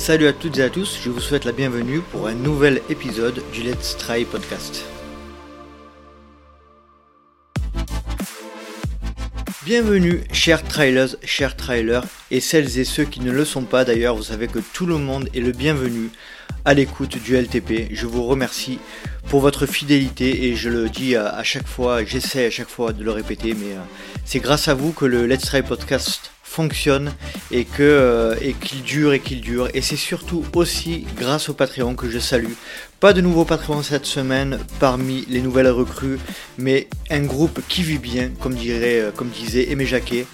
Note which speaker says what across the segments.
Speaker 1: Salut à toutes et à tous, je vous souhaite la bienvenue pour un nouvel épisode du Let's Try podcast. Bienvenue, chers trailers, chers trailers, et celles et ceux qui ne le sont pas d'ailleurs, vous savez que tout le monde est le bienvenu à l'écoute du LTP. Je vous remercie pour votre fidélité et je le dis à, chaque fois, j'essaie à chaque fois de le répéter, mais euh, c'est grâce à vous que le Let's Try podcast fonctionne et que euh, et qu'il dure et qu'il dure. Et c'est surtout aussi grâce au Patreon que je salue pas de nouveaux patrons cette semaine parmi les nouvelles recrues, mais un groupe qui vit bien, comme, dirait, euh, comme disait Aimé Jacquet,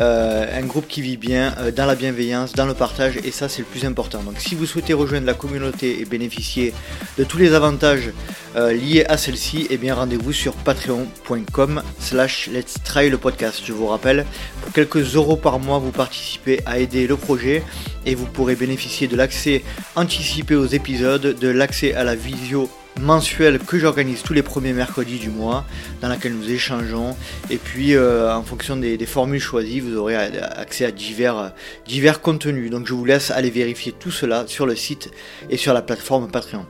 Speaker 1: euh, un groupe qui vit bien euh, dans la bienveillance, dans le partage, et ça c'est le plus important. Donc si vous souhaitez rejoindre la communauté et bénéficier de tous les avantages liés à celle-ci, eh bien rendez-vous sur patreon.com slash let's try le podcast. Je vous rappelle, pour quelques euros par mois, vous participez à aider le projet et vous pourrez bénéficier de l'accès anticipé aux épisodes, de l'accès à la visio mensuelle que j'organise tous les premiers mercredis du mois, dans laquelle nous échangeons. Et puis, euh, en fonction des, des, formules choisies, vous aurez accès à divers, divers contenus. Donc, je vous laisse aller vérifier tout cela sur le site et sur la plateforme Patreon.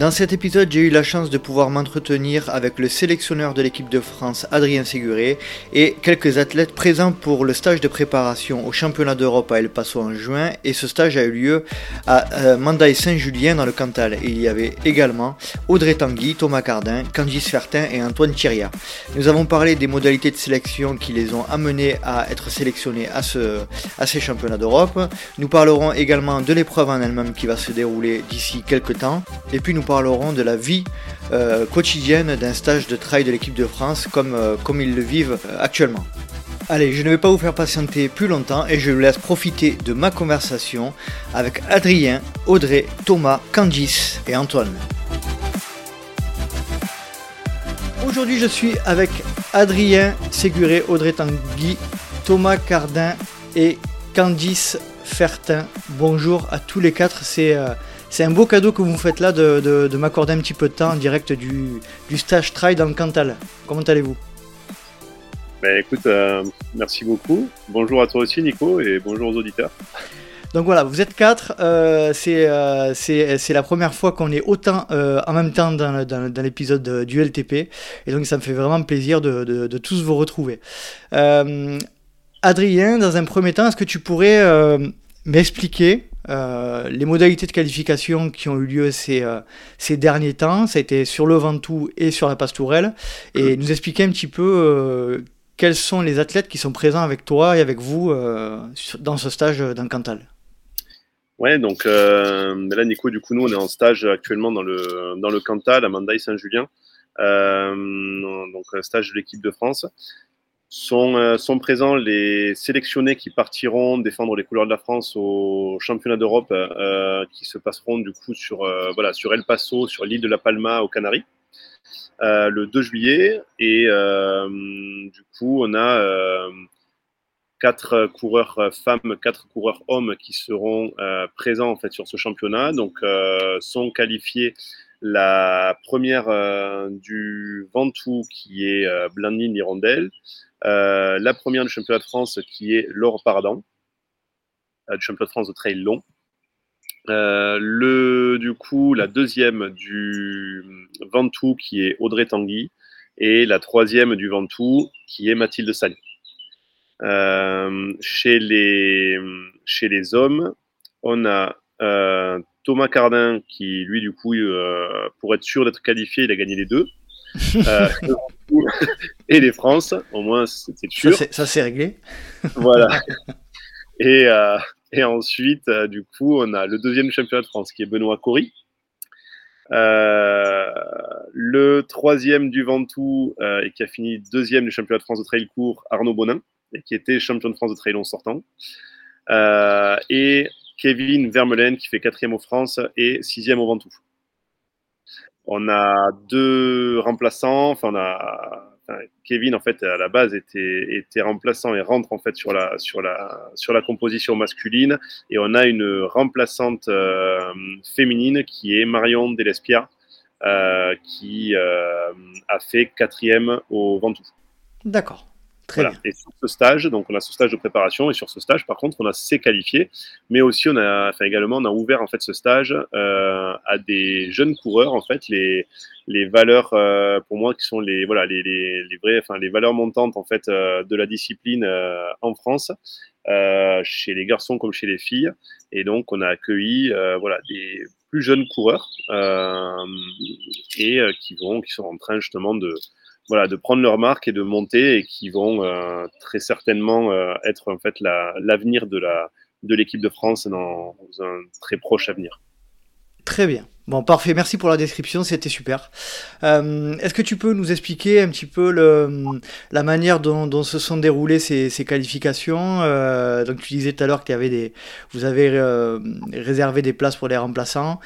Speaker 1: Dans cet épisode, j'ai eu la chance de pouvoir m'entretenir avec le sélectionneur de l'équipe de France, Adrien Séguré, et quelques athlètes présents pour le stage de préparation au championnat d'Europe à El Paso en juin. Et ce stage a eu lieu à euh, Mandaille Saint-Julien dans le Cantal. Et il y avait également Audrey Tanguy, Thomas Cardin, Candice Fertin et Antoine Thieria. Nous avons parlé des modalités de sélection qui les ont amenés à être sélectionnés à, ce, à ces championnats d'Europe. Nous parlerons également de l'épreuve en elle-même qui va se dérouler d'ici quelques temps. Et puis nous parleront de la vie euh, quotidienne d'un stage de trail de l'équipe de France comme, euh, comme ils le vivent euh, actuellement. Allez, je ne vais pas vous faire patienter plus longtemps et je vous laisse profiter de ma conversation avec Adrien, Audrey, Thomas, Candice et Antoine. Aujourd'hui, je suis avec Adrien Séguré, Audrey Tanguy, Thomas Cardin et Candice Fertin. Bonjour à tous les quatre, c'est c'est un beau cadeau que vous me faites là de, m'accorder un petit peu de temps en direct du, stage trail dans le Cantal. Comment allez-vous?
Speaker 2: Ben, Écoute, euh, merci beaucoup. Bonjour à toi aussi Nico et bonjour aux auditeurs.
Speaker 1: Donc voilà, vous êtes quatre. Euh, euh, c'est la première fois qu'on est autant en même temps dans, l'épisode du LTP. Et donc ça me fait vraiment plaisir de, de tous vous retrouver. Adrien, dans un premier temps, est-ce que tu pourrais m'expliquer euh, les modalités de qualification qui ont eu lieu ces, euh, ces derniers temps, ça a été sur le Ventoux et sur la Pastourelle, et nous expliquer un petit peu euh, quels sont les athlètes qui sont présents avec toi et avec vous dans ce stage dans le Cantal.
Speaker 2: Ouais, donc là, Nico, du coup, nous, on est en stage actuellement dans le, dans le Cantal, à Mandaille Saint-Julien, donc stage de l'équipe de France sont, euh, sont présents les sélectionnés qui partiront défendre les couleurs de la France au championnat d'Europe euh, qui se passeront du coup sur, euh, voilà, sur El Paso, sur l'île de la Palma aux Canaries. le 2 juillet et du coup on a quatre coureurs femmes, quatre coureurs hommes qui seront présents en fait sur ce championnat. Donc sont qualifiés la première du Ventoux qui est Blandine Hirondelle, euh, la première du championnat de France qui est Laure Pardon, euh, du championnat de France de trail long. Euh, le, du coup, la deuxième du Ventoux qui est Audrey Tanguy et la troisième du Ventoux qui est Mathilde Sani. chez, les, chez les hommes, on a Thomas Cardin qui, lui, du coup, pour être sûr d'être qualifié, il a gagné les deux. et les France, au moins c'est sûr.
Speaker 1: Ça c'est réglé.
Speaker 2: voilà. Et, euh, et ensuite, euh, du coup, on a le deuxième championnat de France qui est Benoît Cory. Euh, le troisième du Ventoux et qui a fini deuxième du championnat de France de trail court, Arnaud Bonin, et qui était champion de France de trail long sortant. et Kevin Vermeulen qui fait quatrième au France et sixième au Ventoux. On a deux remplaçants. Enfin, on a Kevin en fait à la base était, remplaçant et rentre en fait sur la sur la sur la composition masculine et on a une remplaçante euh, féminine qui est Marion Delespia euh, qui euh, a fait quatrième au Ventoux.
Speaker 1: D'accord. Très bien.
Speaker 2: Et sur ce stage, donc on a ce stage de préparation et sur ce stage, par contre, on a s'est qualifié, mais aussi on a, enfin également, on a ouvert en fait ce stage euh, à des jeunes coureurs en fait, les les valeurs euh, pour moi qui sont les voilà les, les, les vraies, enfin les valeurs montantes en fait euh, de la discipline euh, en France, euh, chez les garçons comme chez les filles, et donc on a accueilli voilà des plus jeunes coureurs et qui vont qui sont en train justement de voilà, de prendre leur marque et de monter et qui vont euh, très certainement euh, être en fait l'avenir de la de l'équipe de France dans un très proche avenir.
Speaker 1: Très bien. Bon, parfait, merci pour la description, c'était super. Euh, est-ce que tu peux nous expliquer un petit peu le, la manière dont, se sont déroulées ces, qualifications? Euh, Donc tu disais tout à l'heure que des, vous avez euh, réservé des places pour les remplaçants.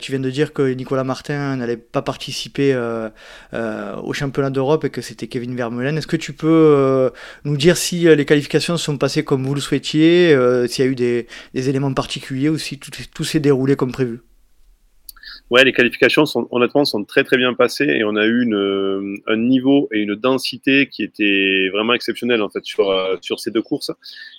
Speaker 1: tu viens de dire que Nicolas Martin n'allait pas participer au championnat d'Europe et que c'était Kevin Vermeulen. Est-ce que tu peux nous dire si les qualifications sont passées comme vous le souhaitiez, s'il y a eu des, éléments particuliers ou si tout s'est déroulé comme prévu?
Speaker 2: Ouais, les qualifications sont honnêtement sont très très bien passées et on a eu une, un niveau et une densité qui était vraiment exceptionnel en fait sur euh, sur ces deux courses.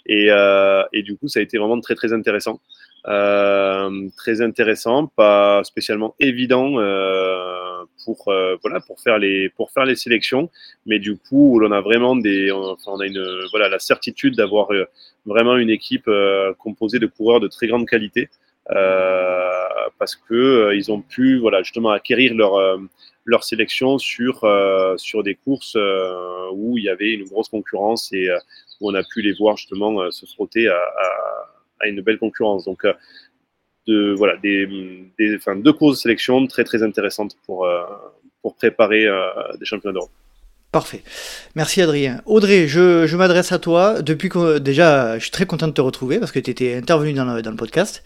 Speaker 2: Et, euh, et du coup ça a été vraiment très très intéressant, euh, très intéressant, pas spécialement évident euh, pour euh, voilà pour faire les pour faire les sélections, mais du coup on a vraiment des on a une voilà la certitude d'avoir vraiment une équipe composée de coureurs de très grande qualité. Euh, parce que euh, ils ont pu voilà justement acquérir leur euh, leur sélection sur sur des courses où il y avait une grosse concurrence et où on a pu les voir justement se frotter à, une belle concurrence. Donc voilà des, des deux courses de sélection très très intéressantes pour pour préparer des championnats d'Europe.
Speaker 1: Parfait. Merci Adrien. Audrey, je, m'adresse à toi. Depuis déjà, je suis très content de te retrouver parce que tu étais intervenu dans le, podcast.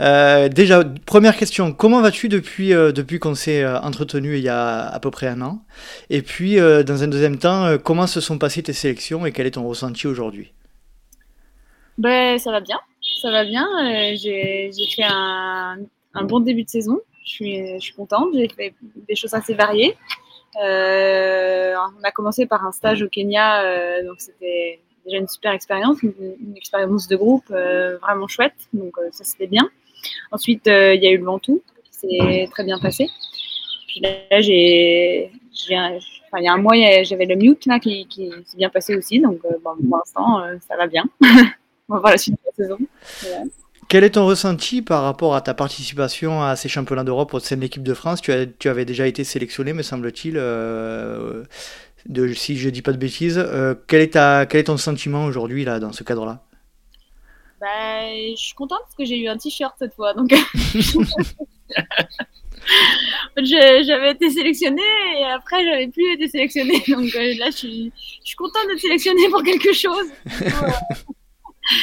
Speaker 1: Euh, déjà, première question, comment vas-tu depuis, euh, depuis qu'on s'est euh, entretenu il y a à peu près un an? Et puis, dans un deuxième temps, comment se sont passées tes sélections et quel est ton ressenti aujourd'hui?
Speaker 3: Ben, Ça va bien. Ça va bien. J'ai fait un, un, bon début de saison. Je suis, je suis contente. J'ai fait des choses assez variées. Euh, on a commencé par un stage au Kenya, euh, donc c'était déjà une super expérience, une, expérience de groupe euh, vraiment chouette, donc ça c'était bien. Ensuite, il y a eu le Ventoux, qui s'est très bien passé. Puis là, il y a un mois, j'avais le Mute qui, s'est bien passé aussi, donc pour l'instant, ça va bien. on va voir la suite de la saison.
Speaker 1: Quel est ton ressenti par rapport à ta participation à ces championnats d'Europe au sein de l'équipe de France? Tu, avais déjà été sélectionné, me semble-t-il, euh, si je ne dis pas de bêtises. Euh, quel, est quel est ton sentiment aujourd'hui là, dans ce cadre-là?
Speaker 3: Bah, Je suis contente parce que j'ai eu un t-shirt cette fois. Donc... j'avais été sélectionnée et après j'avais plus été sélectionnée. Donc euh, là, je suis, je suis contente d'être sélectionnée pour quelque chose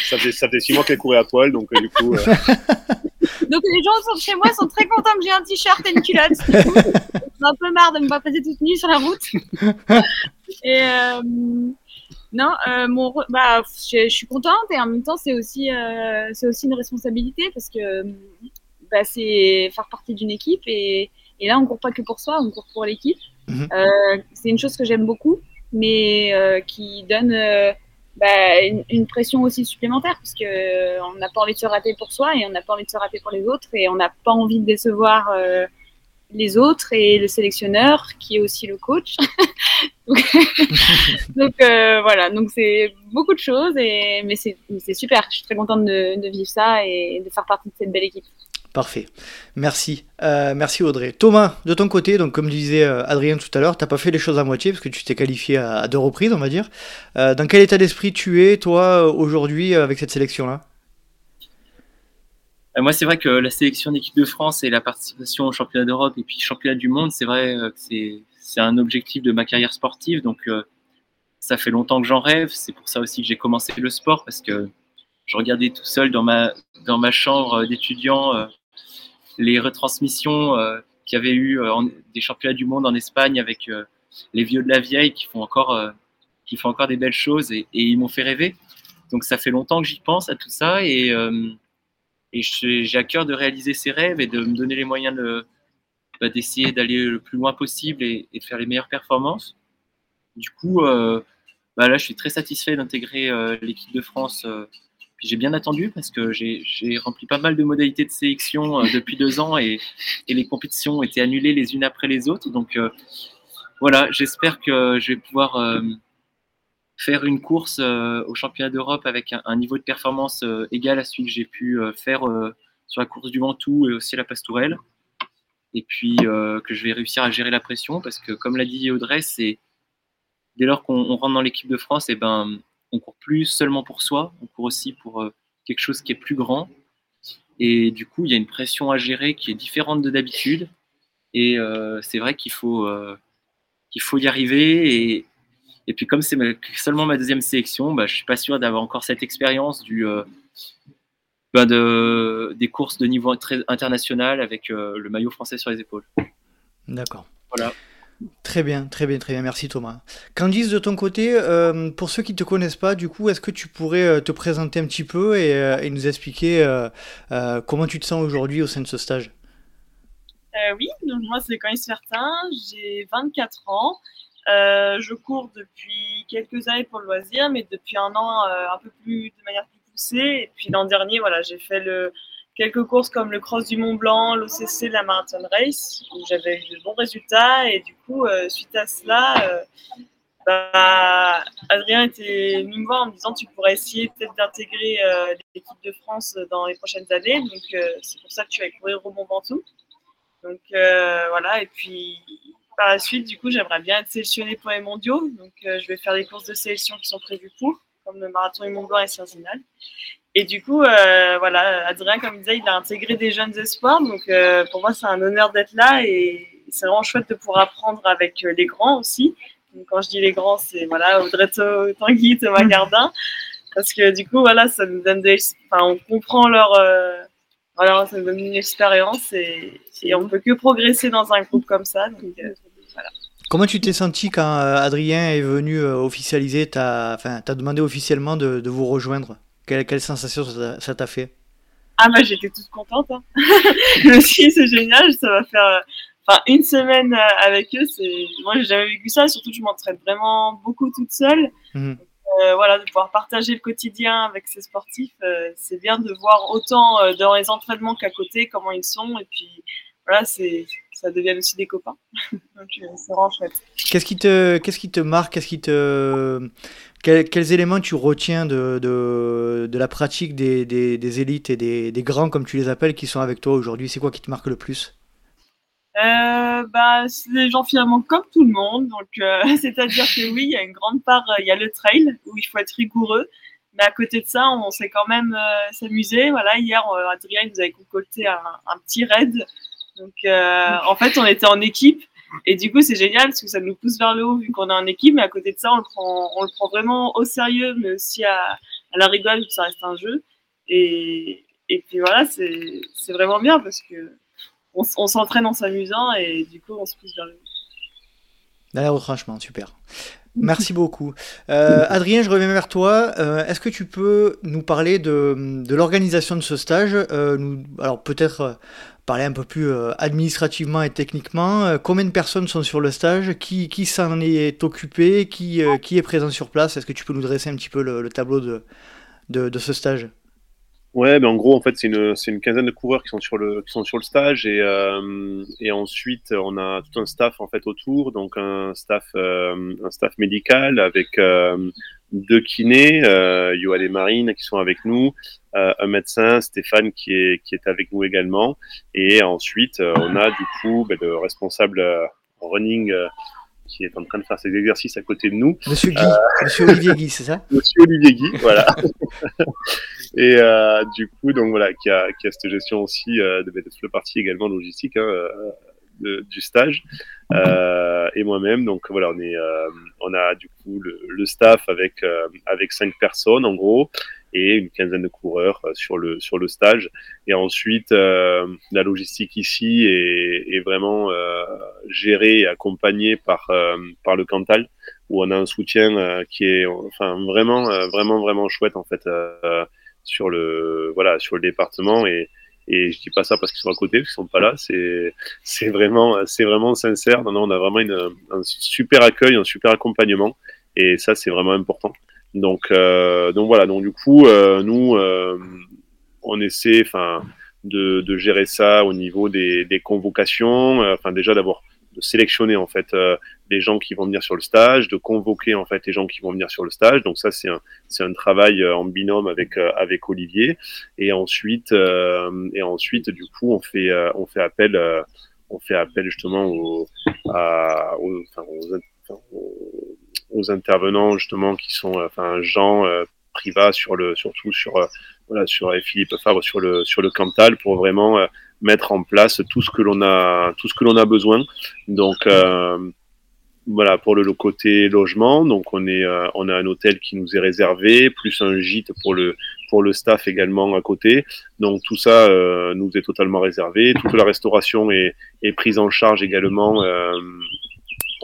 Speaker 2: ça fait, ça fait six mois qu'elle courait à poil, donc euh, du coup. Euh.
Speaker 3: Donc les gens sont chez moi sont très contents que j'ai un t-shirt et une culotte. J'ai un peu marre de me pas passer toute nue sur la route. Et euh, non, mon, bah, je, suis contente et en même temps c'est aussi, c'est aussi une responsabilité parce que bah, c'est faire partie d'une équipe et, et, là on court pas que pour soi, on court pour l'équipe. Mhm. c'est une chose que j'aime beaucoup, mais qui donne bah, une, pression aussi supplémentaire parce que euh, on n'a pas envie de se rater pour soi et on n'a pas envie de se rater pour les autres et on n'a pas envie de décevoir euh, les autres et le sélectionneur qui est aussi le coach. donc, euh, voilà, donc c'est beaucoup de choses et mais c'est super. Je suis très contente de, de vivre ça et de faire partie de cette belle équipe.
Speaker 1: Parfait. Merci. Euh, merci Audrey. Thomas, de ton côté, donc comme disait euh, Adrien tout à l'heure, t'as pas fait les choses à moitié parce que tu t'es qualifié à, deux reprises, on va dire. Euh, dans quel état d'esprit tu es, toi, aujourd'hui, avec cette sélection-là?
Speaker 4: Moi, c'est vrai que la sélection d'équipe de France et la participation au championnat d'Europe et puis championnat du monde, c'est vrai que c'est un objectif de ma carrière sportive. Donc, ça fait longtemps que j'en rêve. C'est pour ça aussi que j'ai commencé le sport parce que je regardais tout seul dans ma, dans ma chambre d'étudiant les retransmissions euh, qu'il y avait eu euh, des championnats du monde en Espagne avec euh, les vieux de la vieille qui font encore, qui font encore des belles choses et, ils m'ont fait rêver. Donc ça fait longtemps que j'y pense à tout ça et, et j'ai à cœur de réaliser ces rêves et de me donner les moyens de, bah, d'essayer d'aller le plus loin possible et, de faire les meilleures performances. Du coup, bah là, je suis très satisfait d'intégrer l'équipe de France. J'ai bien attendu parce que j'ai rempli pas mal de modalités de sélection depuis deux ans et, les compétitions été annulées les unes après les autres. Donc voilà, j'espère que je vais pouvoir faire une course euh, au championnat d'Europe avec un, niveau de performance euh, égal à celui que j'ai pu euh, faire sur la course du Ventoux et aussi la Pastourelle. Et puis que je vais réussir à gérer la pression parce que, comme l'a dit Audrey, dès lors qu'on rentre dans l'équipe de France, et eh ben, on court plus seulement pour soi, on court aussi pour quelque chose qui est plus grand. Et du coup, il y a une pression à gérer qui est différente de d'habitude. Et c'est vrai qu'il faut, qu'il faut y arriver. Et, et puis comme c'est seulement ma deuxième sélection, bah, je suis pas sûr d'avoir encore cette expérience du euh, bah, de, des courses de niveau très international avec euh, le maillot français sur les épaules.
Speaker 1: D'accord.
Speaker 4: Voilà.
Speaker 1: Très bien, très bien, très bien. Merci Thomas. Candice, de ton côté, euh, pour ceux qui ne te connaissent pas, du coup, est-ce que tu pourrais te présenter un petit peu et, et nous expliquer comment tu te sens aujourd'hui au sein de ce stage?
Speaker 5: Oui, donc moi c'est Candice Fertin, j'ai 24 ans. Euh, je cours depuis quelques années pour le loisir, mais depuis un an, euh, un peu plus de manière plus poussée. Et puis l'an dernier, voilà, j'ai fait le, quelques courses comme le Cross du Mont Blanc, l'OCC, la Marathon Race, où j'avais eu de bons résultats. Et du coup, euh, suite à cela, bah, Adrien était venu me voir en me disant tu pourrais essayer peut-être d'intégrer l'équipe de France dans les prochaines années. Donc c'est pour ça que tu vas courir au Mont Ventoux. Donc voilà, et puis par la suite, du coup, j'aimerais bien être sélectionnée pour les mondiaux. Donc, euh, je vais faire des courses de sélection qui sont prévues pour, comme le marathon du Mont Blanc et Saint-Zinal. Et du coup, euh, voilà, Adrien, comme il disait, il a intégré des jeunes espoirs. Donc, euh, pour moi, c'est un honneur d'être là et c'est vraiment chouette de pouvoir apprendre avec les grands aussi. Donc, quand je dis les grands, c'est voilà, Audrey Tanguy, Thomas Gardin. Parce que du coup, voilà, ça nous donne des. Enfin, on comprend leur. voilà, ça nous donne une expérience et, et on peut que progresser dans un groupe comme ça. Donc,
Speaker 1: Comment tu t'es senti quand euh, Adrien est venu euh, officialiser, ta, enfin, t'as demandé officiellement de, de vous rejoindre? Quelle, quelle, sensation ça t'a fait?
Speaker 5: Ah bah j'étais toute contente. Hein. je me suis dit c'est génial, ça va faire, euh, enfin une semaine avec eux, moi j'ai jamais vécu ça, surtout que je m'entraîne vraiment beaucoup toute seule. Mmh. voilà, de pouvoir partager le quotidien avec ces sportifs, c'est bien de voir autant dans les entraînements qu'à côté comment ils sont et puis voilà, ça devient aussi des copains. Donc euh, c'est vraiment chouette.
Speaker 1: Qu'est-ce qui te, qu'est-ce qui te marque? Qu'est-ce qui te, quels, éléments tu retiens de, de, de la pratique des, des, des élites et des, des, grands, comme tu les appelles, qui sont avec toi aujourd'hui? C'est quoi qui te marque le plus?
Speaker 5: Euh, bah, c'est des gens finalement comme tout le monde. Donc, euh, c'est-à-dire que oui, il y a une grande part, il y a le trail où il faut être rigoureux. Mais à côté de ça, on s'est quand même s'amuser. Voilà, hier, Adrien nous avait concocté un, un petit raid donc, euh, en fait, on était en équipe. Et du coup, c'est génial parce que ça nous pousse vers le haut vu qu'on est en équipe. Mais à côté de ça, on le prend, vraiment au sérieux, mais aussi à, la rigole, ça reste un jeu. Et, puis voilà, c'est vraiment bien parce que on, s'entraîne en s'amusant et du coup, on se pousse vers le haut.
Speaker 1: D'ailleurs, franchement, super. Merci beaucoup. Euh, Adrien, je reviens vers toi. Euh, Est-ce que tu peux nous parler de, l'organisation de ce stage? Euh, Alors peut-être parler un peu plus euh, administrativement et techniquement, euh, combien de personnes sont sur le stage? Qui, qui s'en est occupé? Qui, euh, qui est présent sur place? Est-ce que tu peux nous dresser un petit peu le, tableau de, de, de, ce stage?
Speaker 2: Ouais, ben en gros, en fait, c'est une, une, quinzaine de coureurs qui sont sur le, qui sont sur le stage et, et ensuite, on a tout un staff en fait autour, donc un staff, un staff médical avec deux kinés, euh, Yoann et Marine, qui sont avec nous, euh, un médecin, Stéphane, qui est, qui est avec nous également. Et ensuite, euh, on a du coup ben, le responsable euh, running euh, qui est en train de faire ses exercices à côté de nous.
Speaker 1: Monsieur Guy, Monsieur Olivier Guy, c'est ça
Speaker 2: Monsieur Olivier Guy, voilà. et du coup, donc voilà, qui a, qui a cette gestion aussi de, de le parti également logistique. Hein, du stage euh, et moi-même. Donc voilà, on est, euh, on a du coup le, staff avec euh, avec cinq personnes en gros et une quinzaine de coureurs sur le sur le stage. Et ensuite, la logistique ici est, est vraiment gérée et accompagnée par par le Cantal où on a un soutien qui est enfin vraiment vraiment vraiment chouette en fait sur le voilà sur le département et et je dis pas ça parce qu'ils sont à côté, parce qu'ils sont pas là. C'est, c'est vraiment, c'est vraiment sincère. Non, non, on a vraiment une, un super accueil, un super accompagnement. et ça c'est vraiment important. Donc, donc voilà, donc du coup, nous, on essaie, enfin, de, de, gérer ça au niveau des, des convocations. Enfin, déjà d'abord de sélectionner en fait euh, les gens qui vont venir sur le stage, de convoquer en fait les gens qui vont venir sur le stage. Donc ça c'est un c'est un travail euh, en binôme avec euh, avec Olivier et ensuite et ensuite du coup on fait on fait appel on fait appel justement aux, à, aux, enfin, aux, aux, intervenants justement qui sont enfin Jean Priva sur le surtout sur voilà sur Philippe Favre sur le sur le Cantal pour vraiment mettre en place tout ce que l'on a, tout ce que l'on a besoin. Donc euh, voilà pour le, côté logement. Donc on est, euh, on a un hôtel qui nous est réservé, plus un gîte pour le pour le staff également à côté. Donc tout ça euh, nous est totalement réservé. Toute la restauration est, est prise en charge également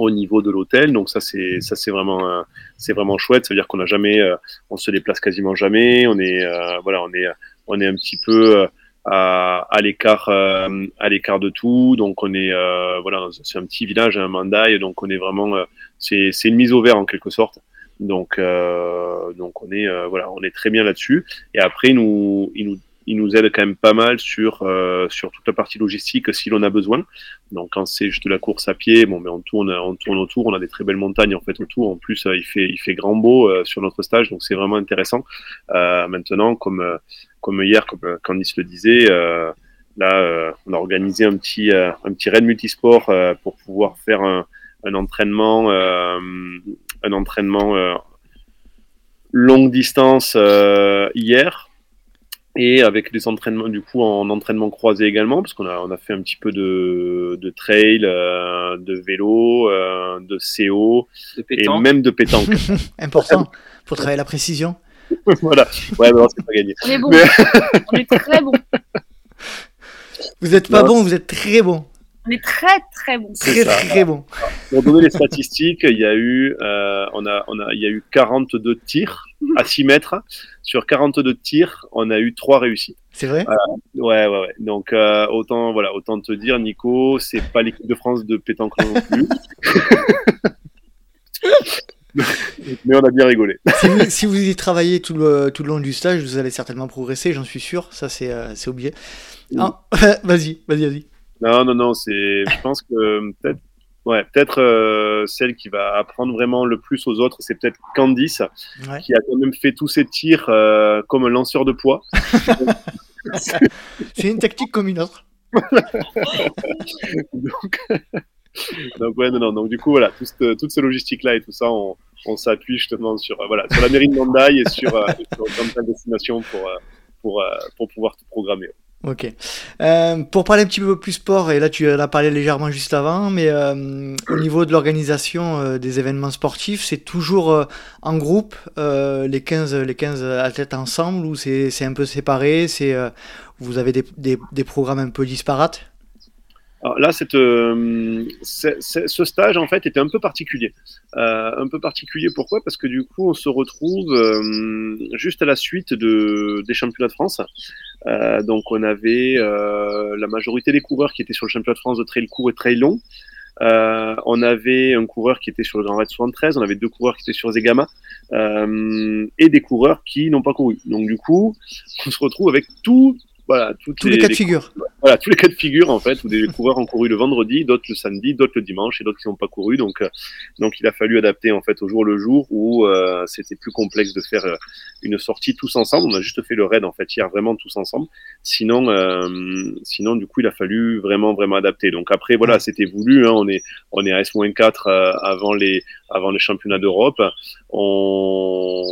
Speaker 2: au niveau de l'hôtel. Donc ça c'est ça c'est vraiment c'est vraiment chouette. Ça veut dire qu'on n'a jamais, on se déplace quasiment jamais. On est voilà on est on est un petit peu à, à l'écart euh, à l'écart de tout. Donc on est euh, voilà, c'est un petit village, un mandaille, donc on est vraiment euh, c'est une mise au vert en quelque sorte. Donc donc on est voilà, on est très bien là-dessus. Et après nous il nous il nous aide quand même pas mal sur, sur toute la partie logistique si l'on a besoin. Donc quand c'est juste la course à pied, bon, mais on tourne, on tourne autour, on a des très belles montagnes en fait autour. En plus, il fait, il fait grand beau sur notre stage, donc c'est vraiment intéressant. maintenant, comme comme hier, comme euh, Candice le disait, euh, là, euh, on a organisé un petit, un petit raid multisport pour pouvoir faire un, un entraînement, un entraînement longue distance hier et avec des entraînements du coup en entraînement croisé également parce qu'on a on a fait un petit peu de, de trail de vélo de CO et même de pétanque
Speaker 1: important pour travailler la précision
Speaker 2: voilà. Ouais, mais non, c'est pas gagné.
Speaker 3: On est bon. On est très bon.
Speaker 1: Vous êtes pas bon, vous êtes très bon.
Speaker 3: On est très très bon.
Speaker 1: Très très bon.
Speaker 2: Pour donner les statistiques, il y a eu, euh, on a, on a, il y a eu 42 tirs à 6 mètres. Sur 42 tirs, on a eu 3 réussites.
Speaker 1: C'est vrai?
Speaker 2: Euh, Ouais, ouais, ouais. Donc euh, autant, voilà, autant te dire, Nico, c'est pas l'équipe de France de pétanque non plus. Mais on a bien rigolé.
Speaker 1: si, vous, y travaillez tout le, tout le long du stage, vous allez certainement progresser, j'en suis sûr. Ça, c'est euh, obligé. Ah, vas-y, vas-y, vas-y.
Speaker 2: Non, non, non. Je pense que peut-être Ouais, peut-être euh, celle qui va apprendre vraiment le plus aux autres, c'est peut-être Candice, qui a quand même fait tous ses tirs euh, comme un lanceur de poids.
Speaker 1: c'est une tactique comme une autre.
Speaker 2: Donc, donc ouais, non, non. Donc du coup, voilà, toute, toute cette logistique-là et tout ça, on, on s'appuie justement sur, euh, voilà, sur la mairie de Mandai et sur, sur de destination pour, pour, pour pouvoir tout programmer.
Speaker 1: Ok. Euh, pour parler un petit peu plus sport, et là tu en as parlé légèrement juste avant, mais euh, au niveau de l'organisation euh, des événements sportifs, c'est toujours en groupe, les, 15, les 15 athlètes ensemble, ou c'est un peu séparé, c'est vous avez des, des, programmes un peu disparates?
Speaker 2: Alors là, cette, ce stage en fait était un peu particulier. Un peu particulier pourquoi? Parce que du coup, on se retrouve juste à la suite de, des championnats de France. Euh, donc, on avait euh, la majorité des coureurs qui étaient sur le championnat de France de trail court et trail long. on avait un coureur qui était sur le Grand Raid 73, on avait deux coureurs qui étaient sur Zegama et des coureurs qui n'ont pas couru. Donc du coup, on se retrouve avec tout, voilà,
Speaker 1: tous les, cas de figure.
Speaker 2: Voilà, tous les cas de figure en fait, où des coureurs ont couru le vendredi, d'autres le samedi, d'autres le dimanche et d'autres qui n'ont pas couru. Donc, euh, donc il a fallu adapter en fait au jour le jour où euh, c'était plus complexe de faire euh, une sortie tous ensemble. On a juste fait le raid en fait hier vraiment tous ensemble. Sinon, sinon du coup il a fallu vraiment vraiment adapter. Donc après voilà, c'était voulu. Hein, on est on est à S-4 avant les avant les championnats d'Europe. On,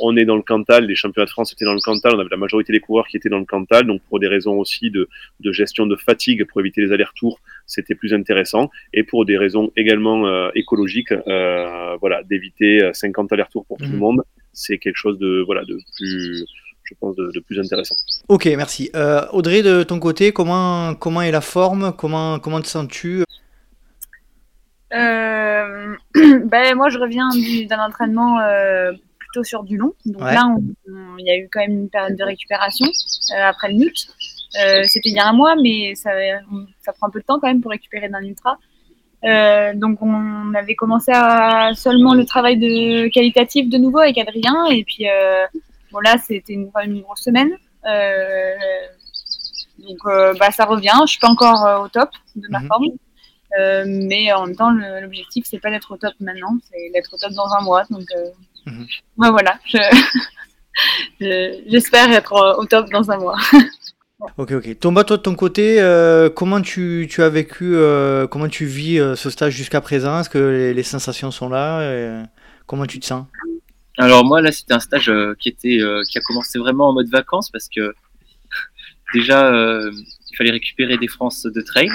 Speaker 2: on est dans le Cantal, les championnats de France étaient dans le Cantal, on avait la majorité des coureurs qui étaient dans le Cantal, donc pour des raisons aussi de, de gestion de fatigue, pour éviter les allers-retours, c'était plus intéressant, et pour des raisons également euh, écologiques, euh, voilà, d'éviter 50 allers-retours pour tout le mhm. monde, c'est quelque chose de, voilà, de plus je pense, de, de, plus intéressant.
Speaker 1: Ok, merci. Euh, Audrey, de ton côté, comment, comment est la forme? Comment, comment te sens-tu?
Speaker 3: Euh, ben, Moi, je reviens d'un entraînement euh, plutôt sur du long. Donc là, il y a eu quand même une période de récupération euh, après le NUT. C'était il y a un mois, mais ça, ça, prend un peu de temps quand même pour récupérer d'un ultra. Euh, donc on avait commencé à seulement le travail de qualitatif de nouveau avec Adrien et puis euh, bon là c'était une, une, grosse semaine euh, donc bah ça revient je suis pas encore au top de ma mhm. forme mais en même temps l'objectif c'est pas d'être au top maintenant c'est d'être au top dans un mois donc mhm. voilà j'espère être au top dans un mois
Speaker 1: Ok, ok. Tomba, toi de ton côté, euh, comment tu, tu, as vécu, euh, comment tu vis euh, ce stage jusqu'à présent? Est-ce que les, sensations sont là? Comment tu te sens?
Speaker 4: Alors moi là, c'était un stage qui était, qui a commencé vraiment en mode vacances parce que déjà il fallait récupérer des France de trail.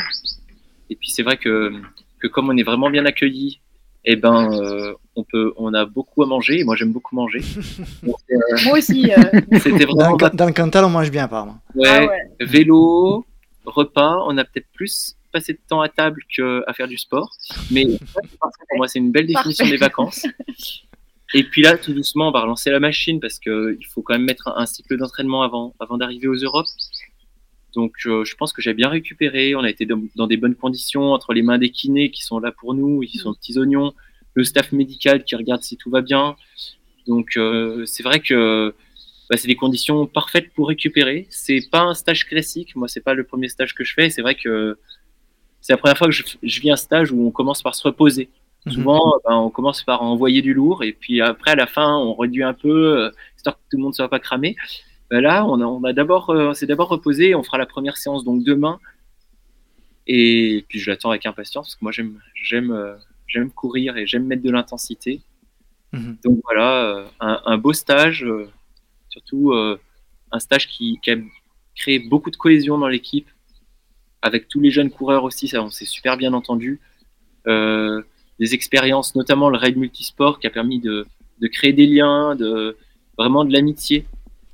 Speaker 4: Et puis c'est vrai que, que comme on est vraiment bien accueilli eh ben, euh, on peut, on a beaucoup à manger. moi, j'aime beaucoup manger.
Speaker 3: Euh, moi aussi. Euh.
Speaker 1: C'était vraiment dans, le Cantal, on mange bien, apparemment.
Speaker 4: Ouais, ah ouais. Vélo, repas. On a peut-être plus passé de temps à table qu'à faire du sport. Mais pour moi, c'est une belle définition des vacances. Et puis là, tout doucement, on va relancer la machine parce qu'il faut quand même mettre un, cycle d'entraînement avant, avant d'arriver aux Europes. Donc, je pense que j'ai bien récupéré. On a été dans, des bonnes conditions entre les mains des kinés qui sont là pour nous, ils sont petits oignons, le staff médical qui regarde si tout va bien. Donc, euh, c'est vrai que bah, c'est des conditions parfaites pour récupérer. C'est pas un stage classique. Moi, c'est pas le premier stage que je fais. C'est vrai que c'est la première fois que je, je, vis un stage où on commence par se reposer. Mhm. Souvent, ben, on commence par envoyer du lourd et puis après, à la fin, on réduit un peu, euh, histoire que tout le monde ne soit pas cramé. Ben là, on, a, on d'abord, euh, s'est d'abord reposé. On fera la première séance donc demain. Et puis je l'attends avec impatience parce que moi j'aime, j'aime, euh, j'aime courir et j'aime mettre de l'intensité. Mhm. Donc voilà, euh, un, beau stage, surtout un stage qui, qui, a créé beaucoup de cohésion dans l'équipe, avec tous les jeunes coureurs aussi, ça on s'est super bien entendu. des expériences, notamment le raid multisport qui a permis de, de créer des liens, de vraiment de l'amitié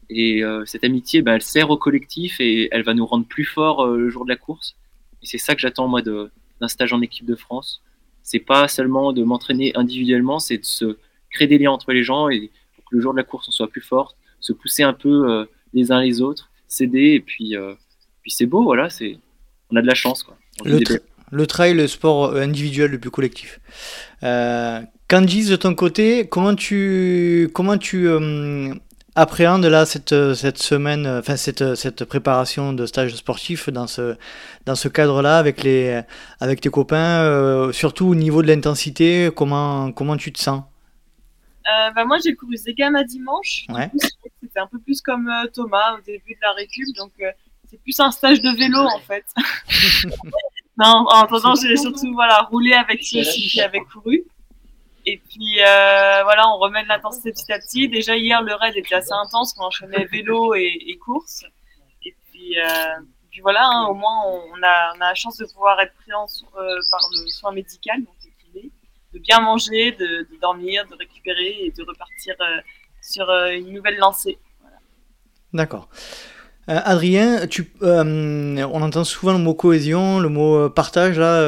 Speaker 4: et euh, cette amitié, ben, elle sert au collectif et elle va nous rendre plus forts euh, le jour de la course. Et c'est ça que j'attends moi d'un stage en équipe de France. C'est pas seulement de m'entraîner individuellement, c'est de se créer des liens entre les gens et pour que le jour de la course on soit plus fort, se pousser un peu euh, les uns les autres, s'aider et puis puis c'est beau, voilà, c'est on a de la chance quoi.
Speaker 1: Le, le, trail, le sport individuel le plus collectif. Candice, de ton côté, comment tu comment tu appréhende là cette, euh, cette semaine, euh, enfin cette, euh, cette préparation de stage sportif dans ce, dans ce cadre-là avec, les, avec tes copains, surtout au niveau de l'intensité, comment, comment tu te sens?
Speaker 3: Bah moi j'ai couru Zegama dimanche. Ouais. C'était un peu plus comme Thomas au début de la récup, donc c'est plus un stage de vélo en fait. non, en attendant j'ai surtout voilà roulé avec ceux qui avaient couru. Et puis euh, voilà, on remet l'intensité petit à petit. Déjà hier, le raid était assez intense, on enchaînait vélo et, course. Et puis, euh, voilà, hein, au moins on a, la chance de pouvoir être pris euh, par le soin médical, donc de bien manger, de, dormir, de récupérer et de repartir sur une nouvelle lancée.
Speaker 1: D'accord. Euh, Adrien, tu, euh, on entend souvent le mot cohésion, le mot euh, partage là,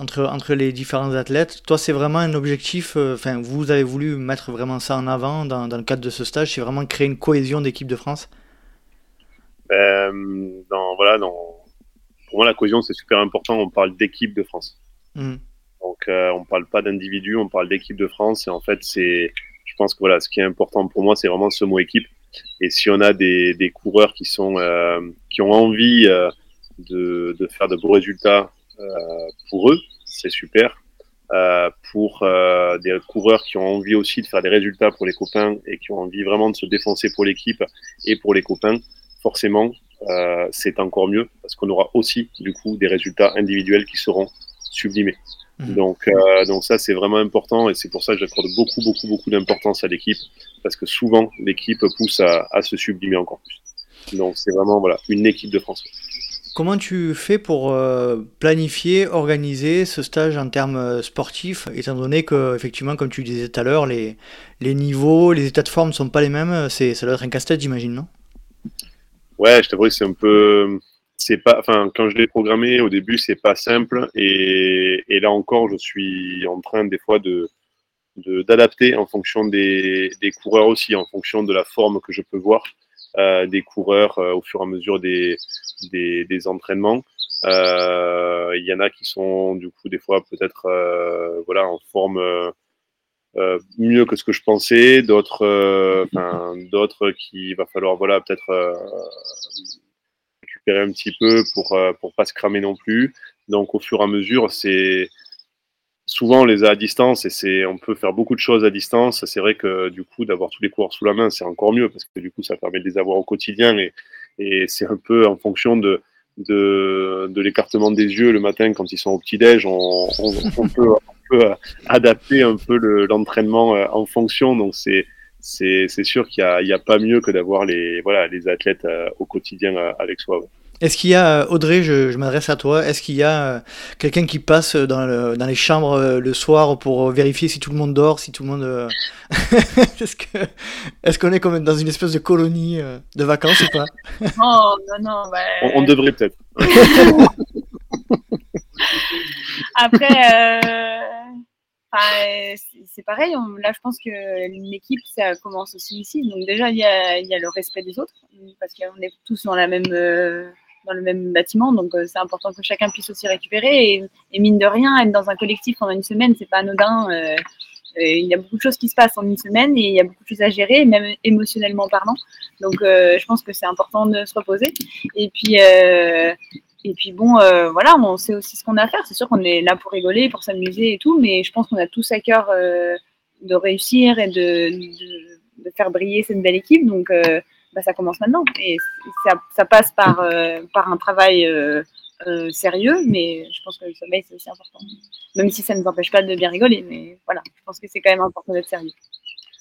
Speaker 1: entre, entre les différents athlètes. Toi, c'est vraiment un objectif, enfin, vous avez voulu mettre vraiment ça en avant dans, dans le cadre de ce stage, c'est vraiment créer une cohésion d'équipe de France?
Speaker 2: Dans, voilà, dans, Pour moi, la cohésion, c'est super important. On parle d'équipe de France. Mmh. Donc, on ne parle pas d'individu, on parle d'équipe de France. Et en fait, c'est, je pense que voilà, ce qui est important pour moi, c'est vraiment ce mot équipe. Et si on a des, coureurs qui, sont, euh, qui ont envie euh, de, de, faire de beaux résultats euh, pour eux, c'est super. pour des coureurs qui ont envie aussi de faire des résultats pour les copains et qui ont envie vraiment de se défoncer pour l'équipe et pour les copains, forcément, c'est encore mieux parce qu'on aura aussi du coup des résultats individuels qui seront sublimés. Mhm. Donc, euh, donc ça, c'est vraiment important et c'est pour ça que j'accorde beaucoup, beaucoup, beaucoup d'importance à l'équipe parce que souvent, l'équipe pousse à, à, se sublimer encore plus. Donc, c'est vraiment voilà, une équipe de France.
Speaker 1: Comment tu fais pour euh, planifier, organiser ce stage en termes euh, sportifs, étant donné que, effectivement, comme tu disais tout à l'heure, les, les niveaux, les états de forme ne sont pas les mêmes c'est, Ça doit être un casse-tête, j'imagine, non?
Speaker 2: Ouais, je t'avoue, c'est un peu c'est pas, enfin, quand je l'ai programmé au début, c'est pas simple. Et, et, là encore, je suis en train des fois de d'adapter en fonction des, des, coureurs aussi, en fonction de la forme que je peux voir euh, des coureurs euh, au fur et à mesure des, des, des entraînements. Euh, il y en a qui sont du coup des fois peut-être euh, voilà en forme euh, mieux que ce que je pensais, d'autres d'autres qui va falloir voilà peut-être récupérer un petit peu pour pour pas se cramer non plus. Donc au fur et à mesure, c'est souvent on les a à distance et c'est on peut faire beaucoup de choses à distance. C'est vrai que du coup d'avoir tous les coureurs sous la main, c'est encore mieux parce que du coup ça permet de les avoir au quotidien et, et c'est un peu en fonction de de, l'écartement des yeux le matin quand ils sont au petit-déj, on, peut, peut, adapter un peu l'entraînement euh, en fonction. Donc c'est c'est sûr qu'il n'y a, a, pas mieux que d'avoir les, voilà, les athlètes euh, au quotidien euh, avec soi.
Speaker 1: Est-ce qu'il y a, Audrey, je, m'adresse à toi, est-ce qu'il y a quelqu'un qui passe dans, le, dans, les chambres le soir pour vérifier si tout le monde dort, si tout le monde... est-ce qu'on est, qu'on est comme dans une espèce de colonie de vacances ou pas?
Speaker 3: Oh non, non, bah...
Speaker 2: on, on, devrait peut-être.
Speaker 3: Après, c'est pareil, là je pense que l'équipe, ça commence aussi ici. Donc déjà, il y a, le respect des autres, parce qu'on est tous dans la même dans le même bâtiment, donc euh, c'est important que chacun puisse aussi récupérer. Et, mine de rien, être dans un collectif pendant une semaine, c'est pas anodin. Euh, il y a beaucoup de choses qui se passent en une semaine et il y a beaucoup de choses à gérer, même émotionnellement parlant. Donc, euh, je pense que c'est important de se reposer. Et puis, et puis bon, voilà, on sait aussi ce qu'on a à faire. C'est sûr qu'on est là pour rigoler, pour s'amuser et tout, mais je pense qu'on a tous à cœur de réussir et de, de, de, faire briller cette belle équipe. Donc, bah, ça commence maintenant. Et ça, ça passe par, euh, par un travail euh, euh, sérieux, mais je pense que le sommeil, c'est aussi important. Même si ça ne nous empêche pas de bien rigoler, mais voilà, je pense que c'est quand même important d'être sérieux.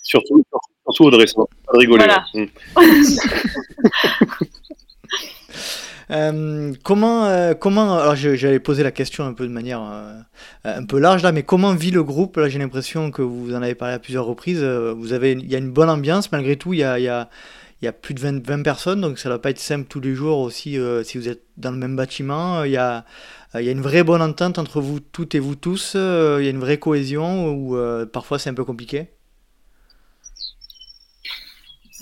Speaker 2: Surtout, surtout Audrey, pas de rigoler. Voilà. Mmh.
Speaker 1: Euh, comment, euh, comment, alors j'allais poser la question un peu de manière euh, un peu large là, mais comment vit le groupe? Là, j'ai l'impression que vous en avez parlé à plusieurs reprises. vous avez, il y a une bonne ambiance malgré tout. Il y a, il y a, plus de 20, 20, personnes, donc ça ne va pas être simple tous les jours aussi si vous êtes dans le même bâtiment. Il y, a, il y a une vraie bonne entente entre vous toutes et vous tous. Il y a une vraie cohésion euh, parfois c'est un peu compliqué?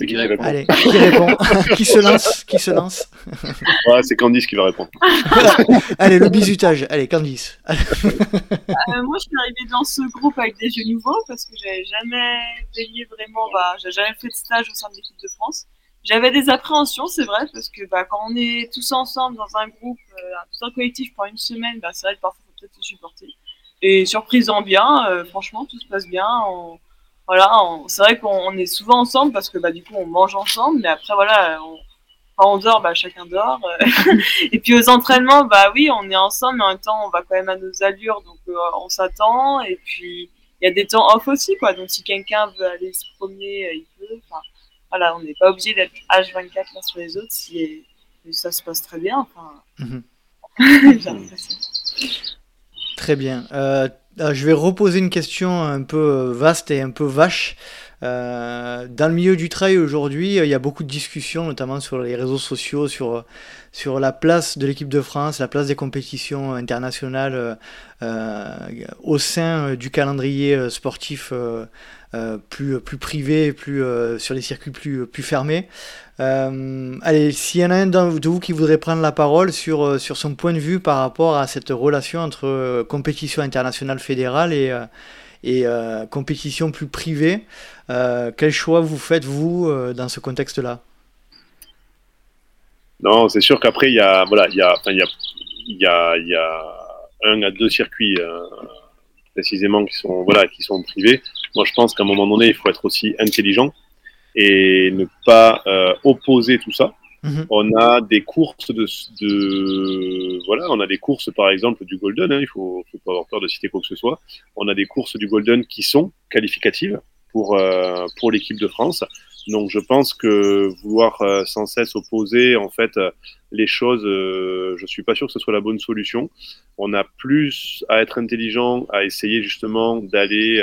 Speaker 2: C'est qui répond
Speaker 1: Allez, qui répond Qui se lance Qui se lance
Speaker 2: ouais, C'est Candice qui va répondre.
Speaker 1: Allez, le bisutage. Allez, Candice.
Speaker 3: Euh, moi, je suis arrivée dans ce groupe avec des jeux nouveaux parce que j'avais jamais veillé vraiment, bah, j'ai jamais fait de stage au sein de l'équipe de France. J'avais des appréhensions, c'est vrai, parce que bah, quand on est tous ensemble dans un groupe, euh, un collectif pendant une semaine, bah, c'est vrai que parfois, il faut peut-être se supporter. Et surprise en bien, euh, franchement, tout se passe bien. On voilà, c'est vrai qu'on est souvent ensemble parce que bah, du coup on mange ensemble, mais après voilà, on, quand on dort, bah, chacun dort. et puis aux entraînements, bah oui, on est ensemble, mais en même temps on va quand même à nos allures, donc euh, on s'attend. Et puis il y a des temps off aussi, quoi. Donc si quelqu'un veut aller se promener, euh, il peut. Enfin, voilà, on n'est pas obligé d'être H24 l'un sur les autres si ça se passe très bien. Enfin, mhm.
Speaker 1: Très bien. Euh, euh, je vais reposer une question un peu euh, vaste et un peu vache. Euh, dans le milieu du trail aujourd'hui, il y a beaucoup de discussions, notamment sur les réseaux sociaux, sur, sur la place de l'équipe de France, la place des compétitions internationales au sein du calendrier sportif plus, plus privé, plus, sur les circuits plus, plus fermés. Euh, allez, s'il y en a un de vous qui voudrait prendre la parole sur, euh, sur son point de vue par rapport à cette relation entre euh, compétition internationale fédérale et, et compétition plus privée, quel choix vous faites, vous, dans ce contexte-là?
Speaker 2: Non, c'est sûr qu'après, il y a, voilà, il y a, y a, y a un à deux circuits précisément qui sont, voilà, qui sont privés. Moi, je pense qu'à un moment donné, il faut être aussi intelligent et ne pas euh, opposer tout ça. Mhm. On a des courses de, de, voilà, on a des courses par exemple du Golden. Hein, il faut, faut pas avoir peur de citer quoi que ce soit. On a des courses du Golden qui sont qualificatives pour euh, pour l'équipe de France. Donc je pense que vouloir euh, sans cesse opposer en fait euh, les choses, euh, je suis pas sûr que ce soit la bonne solution. On a plus à être intelligent, à essayer justement d'aller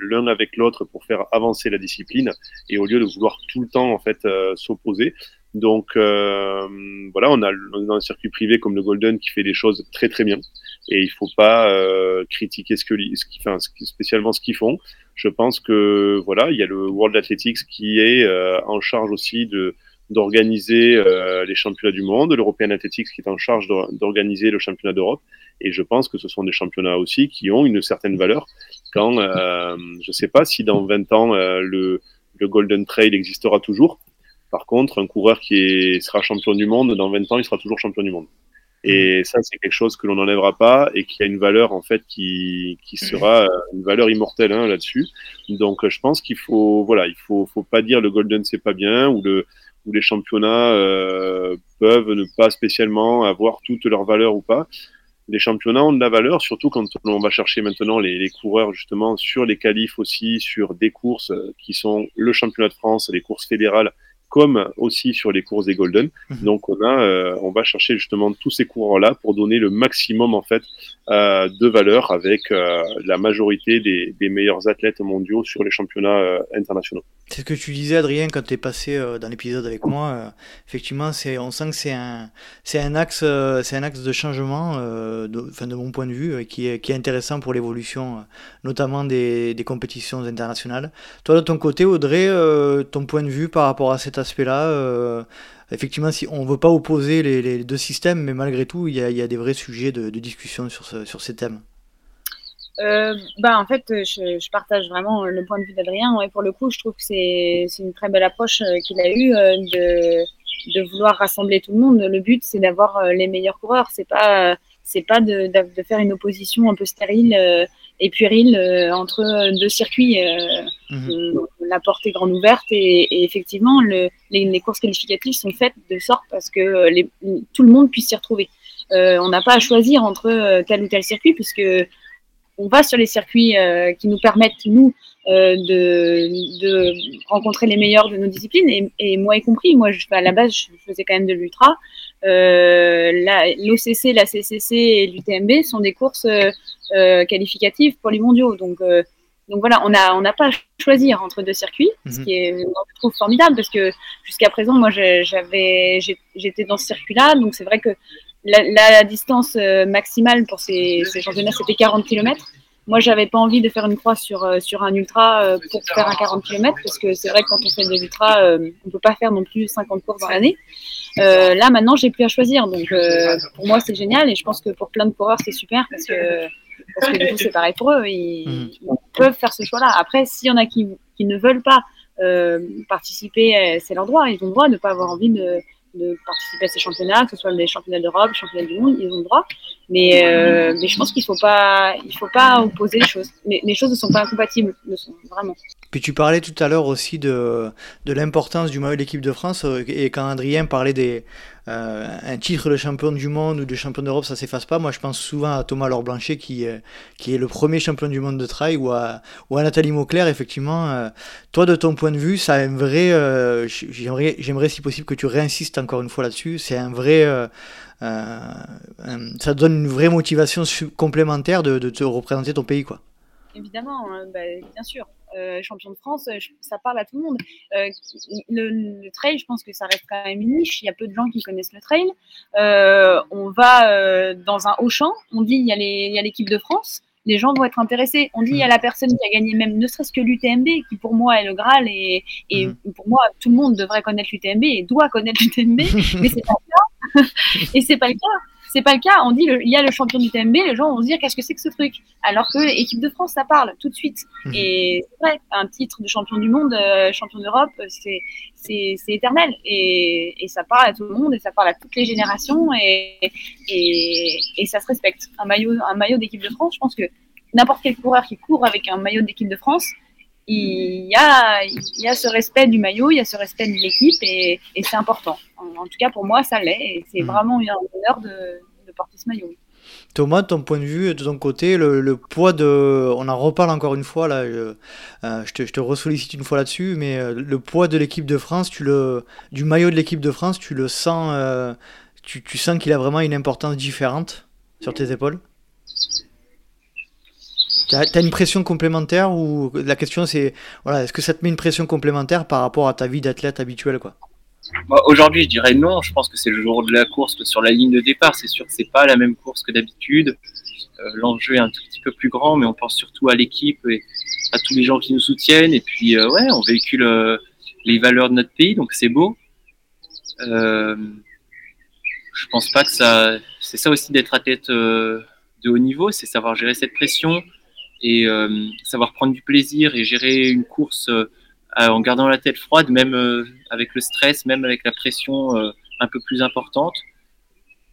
Speaker 2: l'un avec l'autre pour faire avancer la discipline et au lieu de vouloir tout le temps en fait s'opposer. Donc voilà, on a, a un circuit privé comme le Golden qui fait des choses très très bien. Et il faut pas critiquer ce que, enfin, spécialement ce qu'ils font. Je pense que voilà, il y a le World Athletics qui est en charge aussi de d'organiser euh, les championnats du monde, l'European Athletics qui est en charge d'organiser le championnat d'Europe. Et je pense que ce sont des championnats aussi qui ont une certaine valeur. Quand euh, je ne sais pas si dans 20 ans euh, le, le, Golden Trail existera toujours. Par contre, un coureur qui est, sera champion du monde, dans 20 ans, il sera toujours champion du monde. Et ça, c'est quelque chose que l'on n'enlèvera pas et qui a une valeur en fait qui, qui sera une valeur immortelle hein, là-dessus. Donc, je pense qu'il faut, voilà, il faut, faut pas dire le golden c'est pas bien ou le où les championnats euh, peuvent ne pas spécialement avoir toute leur valeur ou pas. Les championnats ont de la valeur, surtout quand on va chercher maintenant les, les coureurs justement sur les qualifs aussi, sur des courses qui sont le championnat de France, les courses fédérales comme aussi sur les courses des Golden. Mhm. Donc on a, euh, on va chercher justement tous ces coureurs-là pour donner le maximum en fait euh, de valeur avec euh, la majorité des, des, meilleurs athlètes mondiaux sur les championnats internationaux.
Speaker 1: C'est ce que tu disais Adrien quand tu es passé dans l'épisode avec moi. effectivement, c'est, on sent que c'est un, c'est un axe, c'est un axe de changement, de, enfin de mon point de vue, qui est, qui est intéressant pour l'évolution, notamment des, des compétitions internationales. Toi de ton côté, Audrey, ton point de vue par rapport à cette aspect-là. Euh, effectivement, si on veut pas opposer les, deux systèmes, mais malgré tout, il y a, des vrais sujets de, discussion sur, ces thèmes.
Speaker 3: Euh, bah, en fait, je, partage vraiment le point de vue d'Adrien. Et pour le coup, je trouve que c'est une très belle approche euh, qu'il a eue de, de, vouloir rassembler tout le monde. Le but, c'est d'avoir les meilleurs coureurs. C'est pas c'est pas de, faire une opposition un peu stérile et puérile entre deux circuits. Mhm. La porte est grande ouverte et, effectivement, le, les, courses qualificatives sont faites de sorte parce que les, tout le monde puisse s'y retrouver. Euh, on n'a pas à choisir entre euh, tel ou tel circuit puisque on va sur les circuits euh, qui nous permettent, nous, de, de, rencontrer les meilleurs de nos disciplines. Et, et moi y compris, moi, je, à la base, je faisais quand même de l'ultra. L'OCC, la, CCC et l'UTMB sont des courses qualificatives pour les mondiaux. Donc, donc voilà, on n'a on a pas à choisir entre deux circuits, ce mhm. qui est, je trouve formidable parce que jusqu'à présent, moi, j'avais, j'étais dans ce circuit-là, donc c'est vrai que la, distance euh, maximale pour ces, ces championnats, c'était 40 km. Moi, j'avais pas envie de faire une croix sur, euh, sur un ultra euh, pour faire un 40 km parce que c'est vrai que quand on fait de l'ultra, on peut pas faire non plus 50 courses dans l'année. Là, maintenant, j'ai plus à choisir. Donc, pour moi, c'est génial et je pense que pour plein de coureurs, c'est super parce que parce que du coup, c'est pareil pour eux. Ils, mhm. peuvent faire ce choix-là. Après, s'il y en a qui, qui ne veulent pas euh, participer, euh, c'est leur droit. Ils ont le droit de ne pas avoir envie de, de, participer à ces championnats, que ce soit les championnats d'Europe, les championnats du monde, ils ont le droit. Mais, euh, mais je pense qu'il ne faut, faut pas opposer les choses. Mais les choses ne sont pas incompatibles, ne sont vraiment.
Speaker 1: Puis tu parlais tout à l'heure aussi de, de l'importance du maillot de l'équipe de France, et quand Adrien parlait des, euh, un titre de champion du monde ou de champion d'Europe, ça s'efface pas. Moi, je pense souvent à Thomas Laure Blanchet, qui, qui est le premier champion du monde de trail, ou à, ou à Nathalie Mauclair, effectivement. Euh, toi, de ton point de vue, ça a un vrai. Euh, j'aimerais, j'aimerais, si possible, que tu réinsistes encore une fois là-dessus. C'est un vrai. Ça donne une vraie motivation complémentaire de, de te représenter ton pays, quoi.
Speaker 3: Évidemment, hein, bah, bien sûr. Euh, champion de France, euh, ça parle à tout le monde. Euh, le, trail, je pense que ça reste quand même une niche. Il y a peu de gens qui connaissent le trail. on va dans un haut champ, on dit il y a l'équipe de France. Les gens vont être intéressés. On dit il y a la personne qui a gagné même ne serait-ce que l'UTMB, qui pour moi est le Graal et, et mm. pour moi tout le monde devrait connaître l'UTMB et doit connaître l'UTMB, mais c'est pas cas. et c'est pas le cas. C'est pas le cas. On dit il y a le champion du TMB, les gens vont se dire qu'est-ce que c'est que ce truc? Alors que équipe de France, ça parle tout de suite. Mhm. Et c'est vrai, un titre de champion du monde, euh, champion d'Europe, c'est c'est éternel et, et, ça parle à tout le monde et ça parle à toutes les générations et, et, et ça se respecte. Un maillot, un maillot d'équipe de France, je pense que n'importe quel coureur qui court avec un maillot d'équipe de France, il y, a, il y a ce respect du maillot, il y a ce respect de l'équipe et, et c'est important. En, tout cas, pour moi, ça l'est et c'est hmm. vraiment un honneur de, de, porter ce maillot.
Speaker 1: Thomas, ton point de vue, de ton côté, le, le poids de. On en reparle encore une fois, là, je, euh, je te, je te ressollicite une fois là-dessus, mais euh, le poids de l'équipe de France, tu le, du maillot de l'équipe de France, tu le sens. Euh, tu, tu sens qu'il a vraiment une importance différente sur tes épaules? T'as as une pression complémentaire ou la question c'est voilà est-ce que ça te met une pression complémentaire par rapport à ta vie d'athlète habituelle quoi?
Speaker 4: Aujourd'hui je dirais non, je pense que c'est le jour de la course sur la ligne de départ, c'est sûr que c'est pas la même course que d'habitude. l'enjeu est un tout petit peu plus grand, mais on pense surtout à l'équipe et à tous les gens qui nous soutiennent. Et puis, ouais, on véhicule les valeurs de notre pays, donc c'est beau. je pense pas que ça. C'est ça aussi d'être athlète de haut niveau, c'est savoir gérer cette pression et savoir prendre du plaisir et gérer une course en gardant la tête froide, même avec le stress, même avec la pression un peu plus importante.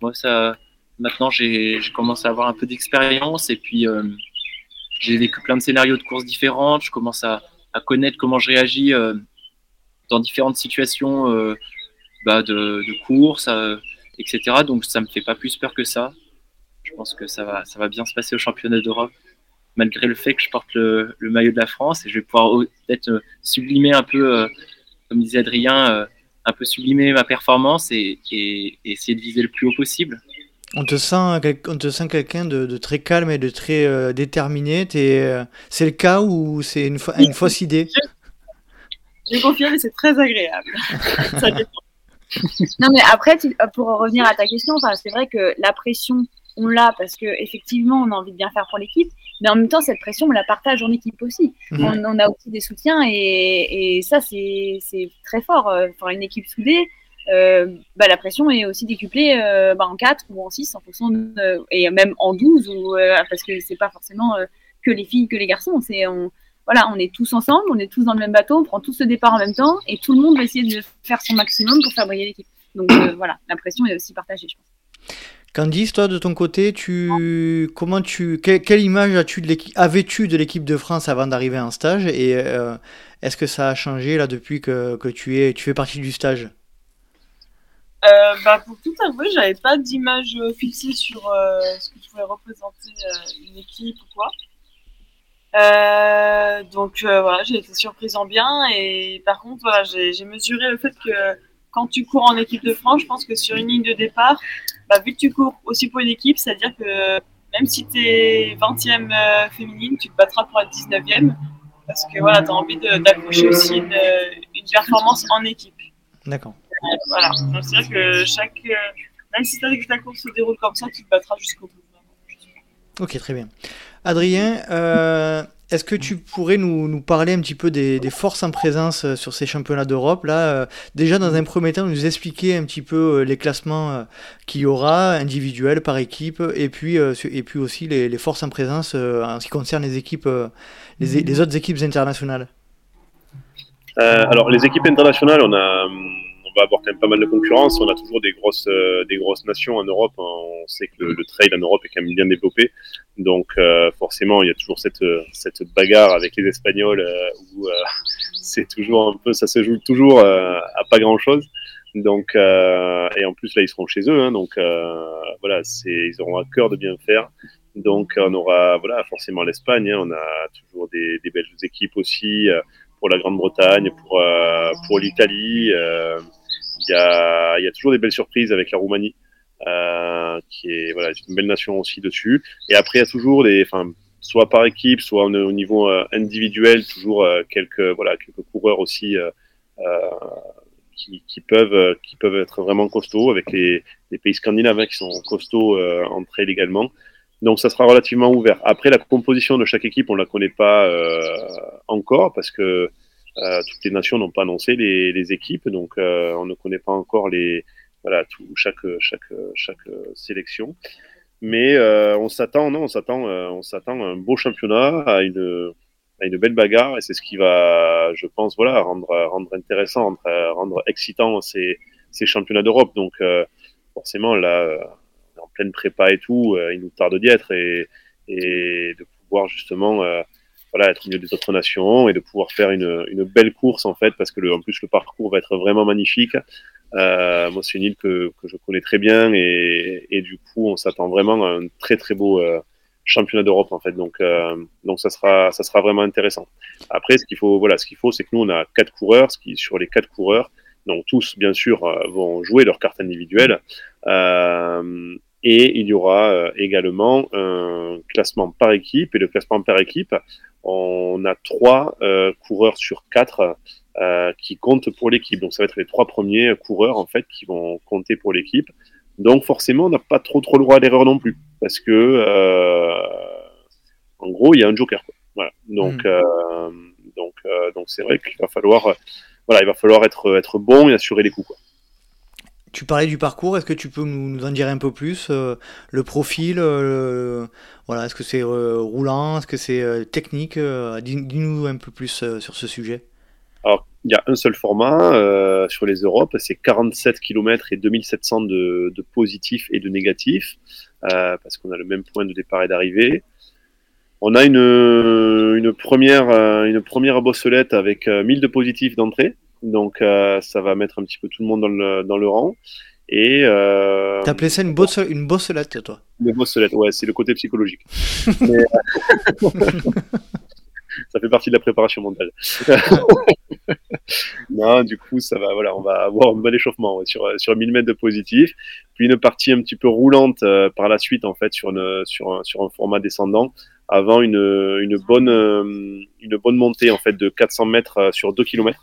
Speaker 4: Moi, ça, maintenant, j'ai commencé à avoir un peu d'expérience et puis euh, j'ai vécu plein de scénarios de courses différentes. Je commence à, à connaître comment je réagis euh, dans différentes situations euh, bah, de, course, etc. Donc, ça me fait pas plus peur que ça. Je pense que ça va, ça va bien se passer au championnat d'Europe, malgré le fait que je porte le, le, maillot de la France et je vais pouvoir peut-être sublimer un peu, comme disait Adrien, un peu sublimer ma performance et, et, essayer de viser le plus haut possible.
Speaker 1: On te sent, on te sent quelqu'un de, très calme et de très euh, déterminé. Euh, c'est le cas ou c'est une, une, fausse idée?
Speaker 3: Je confirme, c'est très agréable. Ça non, mais après, pour revenir à ta question, c'est vrai que la pression, on l'a parce que effectivement, on a envie de bien faire pour l'équipe. Mais en même temps, cette pression, on la partage en équipe aussi. Mhm. On, a aussi des soutiens et, et ça, c'est très fort. Enfin, une équipe soudée, euh, bah, la pression est aussi décuplée euh, bah, en 4 ou en 6 en fonction de, et même en 12 ou, euh, parce que c'est pas forcément que les filles que les garçons c'est on voilà on est tous ensemble on est tous dans le même bateau on prend tous ce départ en même temps et tout le monde va essayer de faire son maximum pour faire briller l'équipe donc voilà la pression est aussi partagée je pense
Speaker 1: Candice, toi de ton côté, tu comment tu quelle, image as-tu de l'équipe avais-tu de l'équipe de France avant d'arriver en stage et est-ce que ça a changé là depuis que, que tu es tu fais partie du stage?
Speaker 3: Euh, bah, pour tout avouer, j'avais pas d'image euh, fixée sur euh, ce que pouvais représenter une équipe ou quoi. donc voilà, j'ai été surprise en bien et par contre voilà, j'ai mesuré le fait que quand tu cours en équipe de France, je pense que sur une ligne de départ, bah, vu que tu cours aussi pour une équipe, c'est-à-dire que même si tu es 20e féminine, tu te battras pour être 19e parce que voilà, tu as envie d'accrocher aussi une, une performance en équipe.
Speaker 1: D'accord.
Speaker 3: Voilà. Donc c'est vrai que chaque. Euh, même si ta course se déroule comme ça, tu te battras jusqu'au bout.
Speaker 1: Ok, très bien. Adrien, euh, est-ce que tu pourrais nous, parler un petit peu des, forces en présence euh, sur ces championnats d'Europe Là, déjà dans un premier temps, nous expliquer un petit peu les classements qu'il y aura, individuels, par équipe, et puis, et puis aussi les, forces en présence en ce qui concerne les équipes, les, autres équipes internationales.
Speaker 2: alors, les équipes internationales, on a va avoir quand même pas mal de concurrence. On a toujours des grosses, euh, des grosses nations en Europe. On sait que le, trail en Europe est quand même bien développé. Donc euh, forcément, il y a toujours cette, cette bagarre avec les Espagnols euh, où c'est toujours un peu, ça se joue toujours à pas grand-chose. Donc et en plus là, ils seront chez eux. Hein, donc voilà, c'est, ils auront à cœur de bien faire. Donc on aura voilà forcément l'Espagne. Hein. on a toujours des, belles équipes aussi pour la Grande-Bretagne, pour, pour l'Italie. Euh, il y a, y a, toujours des belles surprises avec la Roumanie, euh, qui est voilà, une belle nation aussi dessus. Et après, il y a toujours des, enfin, soit par équipe, soit au niveau euh, individuel, toujours euh, quelques voilà quelques coureurs aussi qui, qui, peuvent qui peuvent être vraiment costauds avec les, pays scandinaves hein, qui sont costauds en trail également. Donc ça sera relativement ouvert. Après la composition de chaque équipe, on la connaît pas encore parce que toutes les nations n'ont pas annoncé les, équipes, donc on ne connaît pas encore les, voilà, tout, chaque, chaque, chaque sélection. Mais euh, on s'attend, non, on s'attend, on s'attend à un beau championnat, à une, à une belle bagarre, et c'est ce qui va, je pense, voilà, rendre, rendre intéressant, rendre, rendre excitant ces, ces championnats d'Europe. Donc, forcément, là, en pleine prépa et tout, il nous tarde d'y être et, et de pouvoir justement voilà, être au milieu des autres nations et de pouvoir faire une, une belle course en fait, parce que le, en plus le parcours va être vraiment magnifique. Euh, moi, c'est une île que, que, je connais très bien et, et du coup, on s'attend vraiment à un très très beau euh, championnat d'Europe en fait. Donc, euh, donc ça sera ça sera vraiment intéressant. Après, ce qu'il faut voilà, ce qu'il faut, c'est que nous on a quatre coureurs, ce qui sur les quatre coureurs, donc tous bien sûr euh, vont jouer leur carte individuelle. Euh, et il y aura euh, également un classement par équipe. Et le classement par équipe, on a trois euh, coureurs sur quatre euh, qui comptent pour l'équipe. Donc ça va être les trois premiers coureurs en fait qui vont compter pour l'équipe. Donc forcément, on n'a pas trop trop le droit à l'erreur non plus, parce que euh, en gros, il y a un joker. Quoi. Voilà. Donc
Speaker 1: Mm.
Speaker 2: euh, donc euh, donc c'est vrai qu'il va falloir voilà, il va falloir être être bon et assurer les coups. Quoi.
Speaker 1: Tu parlais du parcours, est-ce que tu peux nous, en dire un peu plus euh, Le profil, euh, voilà, est-ce que c'est euh, roulant, est-ce que c'est technique dis- Dis-nous un peu plus sur ce sujet.
Speaker 2: Alors, il y a un seul format sur les Europes, c'est 47 km et 2700 de, de positifs et de négatifs, parce qu'on a le même point de départ et d'arrivée. On a une, une, première, une première bosselette avec euh, 1000 de positifs d'entrée, donc euh, ça va mettre un petit peu tout le monde dans le, dans le rang. Et euh,
Speaker 1: appelé ça une, bosse, une bosselette, toi
Speaker 2: une bosselette, ouais, c'est le côté psychologique. Mais, euh, ça fait partie de la préparation mentale. non, du coup, ça va, voilà, on va avoir un bon échauffement ouais, sur, sur 1000 mètres de positif, puis une partie un petit peu roulante euh, par la suite, en fait, sur, une, sur, un, sur un format descendant, avant une, une, bonne, euh, une bonne montée, en fait, de 400 mètres euh, sur 2 km,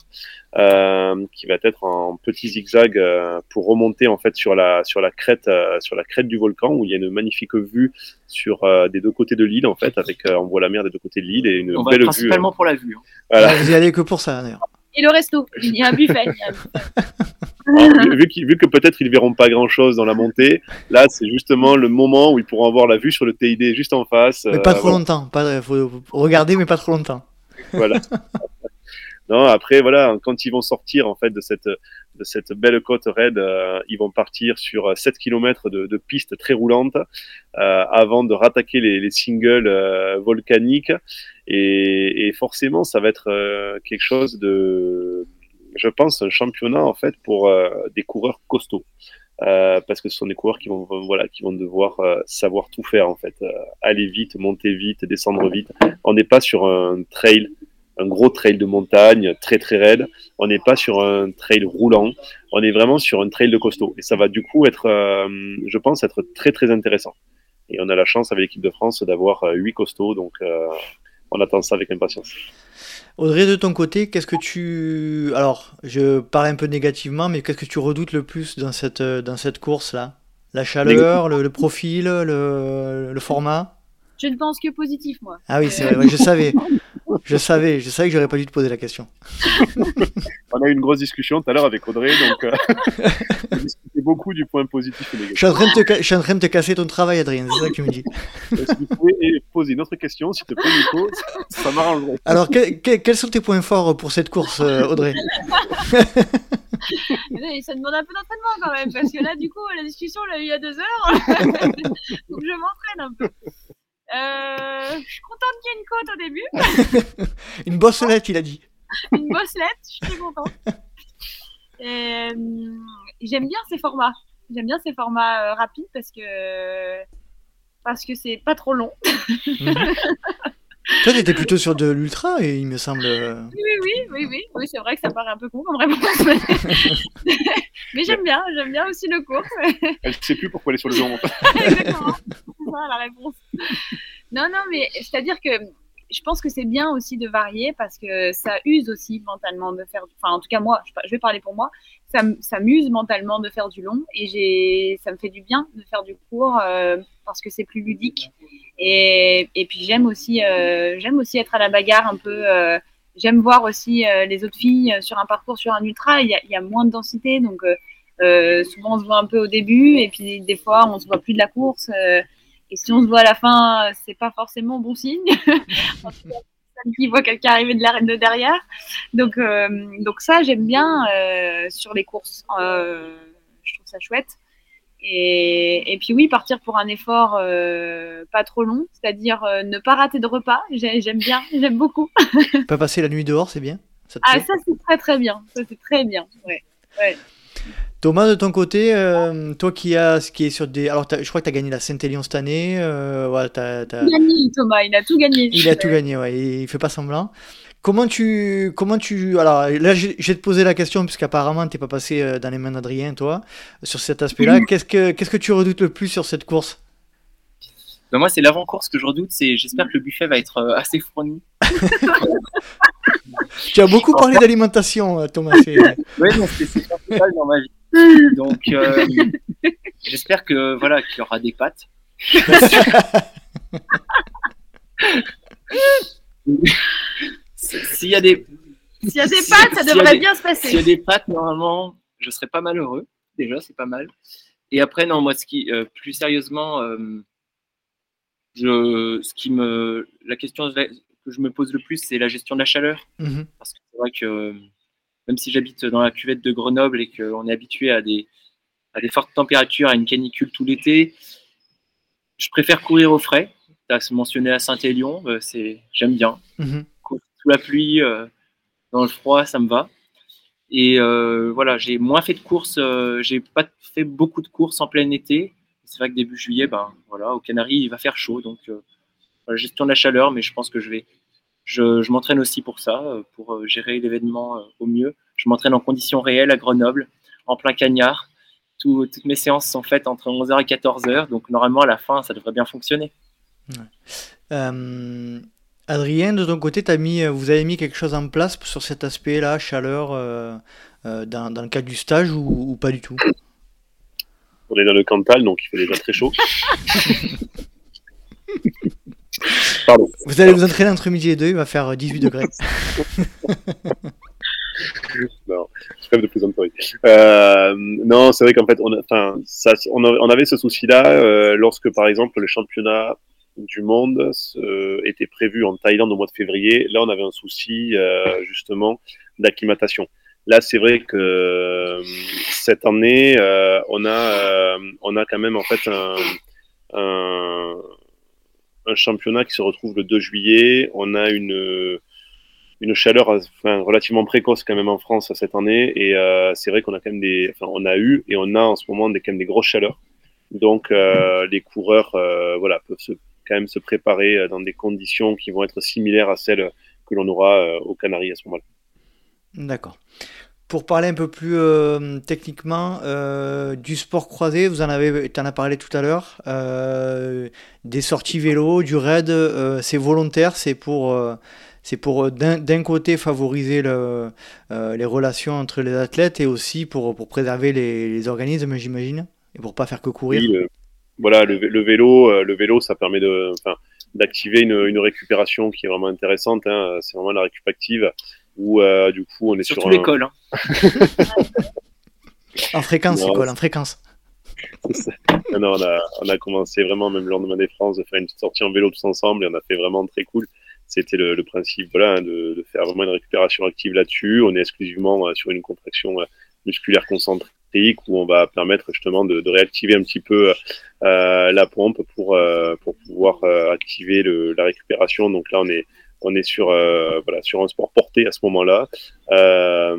Speaker 2: euh, qui va être en petit zigzag euh, pour remonter, en fait, sur la, sur la crête, euh, sur la crête du volcan, où il y a une magnifique vue sur euh, des deux côtés de l'île, en fait, avec, euh, on voit la mer des deux côtés de l'île et une
Speaker 4: On va
Speaker 2: belle vue.
Speaker 4: principalement pour la vue. hein.
Speaker 2: Voilà.
Speaker 1: Vous y allez que pour ça, d'ailleurs.
Speaker 3: Et le resto, il y a un buffet.
Speaker 2: Alors, vu, qu'ils- vu que peut-être ils verront pas grand chose dans la montée, là c'est justement le moment où ils pourront avoir la vue sur le TID juste en face.
Speaker 1: Mais
Speaker 2: euh,
Speaker 1: pas trop
Speaker 2: voilà.
Speaker 1: longtemps. Pas, faut regarder, mais pas trop longtemps.
Speaker 2: voilà. non, après voilà, quand ils vont sortir en fait de cette de cette belle côte raide, euh, ils vont partir sur 7 km de, de pistes très roulantes euh, avant de rattaquer les, les singles euh, volcaniques et, et forcément ça va être euh, quelque chose de je pense un championnat en fait pour euh, des coureurs costauds. Euh, parce que ce sont des coureurs qui vont voilà qui vont devoir euh, savoir tout faire en fait. Euh, aller vite monter vite descendre vite. On n'est pas sur un trail un gros trail de montagne très très raide. On n'est pas sur un trail roulant. On est vraiment sur un trail de costaud. Et ça va du coup être euh, je pense être très très intéressant. Et on a la chance avec l'équipe de France d'avoir euh, huit costauds. Donc euh, on attend ça avec impatience
Speaker 1: Audrey, de ton côté, qu'est-ce que tu. Alors, je parle un peu négativement, mais qu'est-ce que tu redoutes le plus dans cette, euh, dans cette course-là? La chaleur, le, le profil, le, le format?
Speaker 3: Je ne pense que positif, moi.
Speaker 1: Ah oui, c'est vrai, je savais. Je savais, je savais que j'aurais pas dû te poser la question.
Speaker 2: on a eu une grosse discussion tout à l'heure avec Audrey donc euh, on discutait beaucoup du point positif et
Speaker 1: Je
Speaker 2: négatif
Speaker 1: suis en train de te, ca- je suis en train de te casser ton travail, Adrien, c'est ça que tu me dis.
Speaker 2: si vous pouvez poser une autre question s'il te plaît Nico ça, ça m'arrangerait
Speaker 1: Alors, que- que- quels sont tes points forts pour cette course, euh, Audrey
Speaker 3: Ça demande un peu d'entraînement quand même, parce que là, du coup, la discussion, on l'a eu il y a deux heures. Donc je m'entraîne un peu. Euh, je suis contente qu'il y ait une côte au début,
Speaker 1: Une bosselette, il a dit.
Speaker 3: une bosselette, je suis très contente. Et, euh, J'aime bien ces formats. J'aime bien ces formats euh, rapides parce que parce que c'est pas trop long.
Speaker 1: Mhm. Toi, t'étais plutôt sur de l'ultra, et il me semble.
Speaker 3: Oui, oui, oui, oui, oui, c'est vrai que ça paraît un peu con comme réponse. Mais, j'aime bien, j'aime bien aussi le cours.
Speaker 2: elle ne sait plus pourquoi elle est sur le jambon
Speaker 3: Exactement. Ça la réponse. Non, non, mais c'est-à-dire que je pense que c'est bien aussi de varier parce que ça use aussi mentalement de faire. Enfin, en tout cas, moi, je vais parler pour moi. Ça, ça m'use mentalement de faire du long et ça me fait du bien de faire du court euh, parce que c'est plus ludique. Et, et puis j'aime aussi, euh, aussi être à la bagarre un peu. euh, j'aime voir aussi les autres filles sur un parcours sur un ultra. Il y a, il y a moins de densité, donc souvent on se voit un peu au début et puis des fois on se voit plus de la course. Euh, et si on se voit à la fin, c'est pas forcément bon signe. En tout cas, qui voit quelqu'un arriver de, la- de derrière. Donc, euh, donc ça, j'aime bien euh, sur les courses. Euh, je trouve ça chouette. Et, et puis oui, partir pour un effort euh, pas trop long, c'est-à-dire euh, ne pas rater de repas. J'ai- J'aime bien, j'aime beaucoup.
Speaker 1: Pas passer la nuit dehors, c'est bien? Ça
Speaker 3: Ah, ça c'est très très bien. Ça c'est très bien. Ouais.
Speaker 1: Thomas, de ton côté, euh, toi qui as qui est sur des. Alors, je crois que tu as gagné la Saint-Élion cette année. euh, voilà, t'as- t'as-
Speaker 3: Tout gagné, Thomas. Il a tout gagné.
Speaker 1: Il a tout gagné, ouais, il fait pas semblant. Comment tu, comment tu, alors là, vais te poser la question puisqu'apparemment t'es pas passé euh, dans les mains d'Adrien, toi, sur cet aspect-là. Qu'est-ce que, qu'est-ce que tu redoutes le plus sur cette course?
Speaker 4: Ben, moi, c'est l'avant-course que je redoute. C'est, j'espère que le buffet va être assez fourni.
Speaker 1: Tu as beaucoup parlé d'alimentation, Thomas. c'est-
Speaker 4: Ouais, non, c'est, c'est ma vie. Donc, euh, j'espère que voilà qu'il y aura des pattes. S'il y a des
Speaker 3: S'il y a des pattes, ça devrait
Speaker 4: des-
Speaker 3: bien se passer.
Speaker 4: S'il y a des pattes, normalement, je serais pas malheureux. Déjà, c'est pas mal. Et après, non, moi, ce qui, euh, plus sérieusement, euh, je, ce qui me, la question que je me pose le plus, c'est la gestion de la chaleur.
Speaker 1: Mhm.
Speaker 4: Parce que c'est vrai que euh, même si j'habite dans la cuvette de Grenoble et qu'on est habitué à des, à des fortes températures, à une canicule tout l'été, je préfère courir au frais. Tu as mentionné à Saint-Élion, euh, c'est, j'aime bien
Speaker 1: Mhm.
Speaker 4: sous la pluie, euh, dans le froid, ça me va. Et euh, voilà, j'ai moins fait de courses, euh, j'ai pas fait beaucoup de courses en plein été. C'est vrai que début juillet, ben voilà, aux Canaries, il va faire chaud, donc euh, gestion de la chaleur, mais je pense que je vais, je, je m'entraîne aussi pour ça, euh, pour euh, gérer l'événement euh, au mieux. Je m'entraîne en conditions réelles à Grenoble, en plein cagnard. Tout- toutes mes séances sont faites entre 11h et 14h, donc normalement à la fin, ça devrait bien fonctionner.
Speaker 1: Euh, Adrien, de ton côté, t'as mis, vous avez mis quelque chose en place sur cet aspect-là, chaleur, euh, euh, dans, dans le cadre du stage ou, ou pas du tout?
Speaker 2: On est dans le Cantal, donc il fait déjà très chaud. Pardon.
Speaker 1: Vous allez vous entraîner entre midi et deux, il va faire 18 degrés.
Speaker 2: Non, je rêve de plaisanterie. Euh, non, c'est vrai qu'en fait, on, a- ça, on, a- on avait ce souci-là euh, lorsque, par exemple, le championnat du monde euh, était prévu en Thaïlande au mois de février. Là, on avait un souci euh, justement d'acclimatation. Là, c'est vrai que euh, cette année, euh, on a, euh, on a quand même en fait un, un, un championnat qui se retrouve le 2 juillet. On a une une chaleur enfin, relativement précoce quand même en France cette année et euh, c'est vrai qu'on a quand même des enfin on a eu et on a en ce moment des quand même des grosses chaleurs donc euh, les coureurs euh, voilà peuvent quand même se préparer dans des conditions qui vont être similaires à celles que l'on aura aux Canaries à ce moment-là.
Speaker 1: D'accord. Pour parler un peu plus euh, techniquement euh, du sport croisé, vous en avez, en as parlé tout à l'heure, euh, des sorties vélo, du raid, c'est volontaire, c'est pour, c'est pour d'un côté favoriser le, les relations entre les athlètes et aussi pour, préserver les, les organismes, j'imagine, et pour pas faire que courir.
Speaker 2: Oui, le- voilà le, vé- le vélo le vélo ça permet de d'activer une, une récupération qui est vraiment intéressante hein. c'est vraiment la récup active où euh, du coup on est
Speaker 4: Surtout
Speaker 2: sur un-
Speaker 4: l'école. Hein.
Speaker 1: En fréquence, en fréquence.
Speaker 2: Non, non, on, a, on a commencé vraiment, même le lendemain des France, de faire une petite sortie en vélo tous ensemble et on a fait vraiment très cool. C'était le, le principe voilà, hein, de, de faire vraiment une récupération active là-dessus. On est exclusivement euh, sur une contraction euh, musculaire concentrique où on va permettre justement de, de réactiver un petit peu euh, la pompe pour, euh, pour pouvoir euh, activer le, la récupération. Donc là, on est, on est sur, euh, voilà, sur un sport porté à ce moment-là. Euh,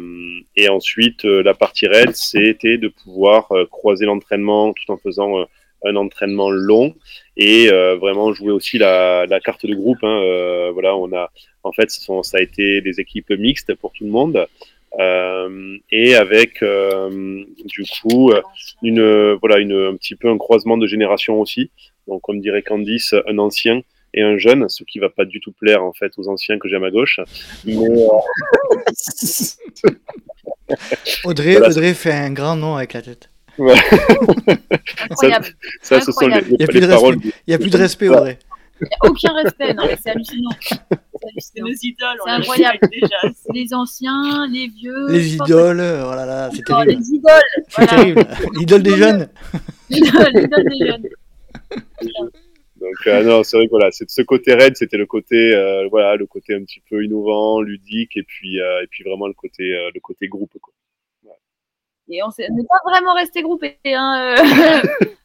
Speaker 2: et ensuite, euh, la partie raid, c'était de pouvoir croiser l'entraînement tout en faisant un entraînement long et vraiment jouer aussi la, carte de groupe. Hein. Voilà, on a, en fait, ça a été des équipes mixtes pour tout le monde. Et avec du coup une voilà une un petit peu un croisement de génération aussi donc comme dirait Candice un ancien et un jeune ce qui va pas du tout plaire en fait aux anciens que j'ai à ma gauche mais euh,
Speaker 1: Audrey,
Speaker 2: Voilà.
Speaker 1: Audrey fait un grand nom avec la tête.
Speaker 3: Incroyable.
Speaker 2: ça ce sont les,
Speaker 3: Incroyable.
Speaker 2: les,
Speaker 1: Il y a plus
Speaker 2: les
Speaker 1: de
Speaker 2: paroles
Speaker 1: respect. Il n'y a plus de respect, Audrey.
Speaker 3: Il y a aucun respect. Non, mais c'est hallucinant. C'est
Speaker 6: nos idoles.
Speaker 3: C'est
Speaker 6: on les
Speaker 3: incroyable.
Speaker 6: Déjà.
Speaker 3: Les anciens, les vieux.
Speaker 1: Les idoles, oh là là, c'est terrible.
Speaker 3: les idoles.
Speaker 1: C'est
Speaker 3: Voilà.
Speaker 1: terrible. L'idole des jeunes.
Speaker 3: L'idole des jeunes.
Speaker 2: Donc euh, non, c'est vrai que voilà, c'est ce côté raid, c'était le côté euh, voilà, le côté un petit peu innovant, ludique, et puis euh, et puis vraiment le côté euh, le côté groupe. Quoi.
Speaker 3: Et on n'est pas vraiment resté groupés. Hein.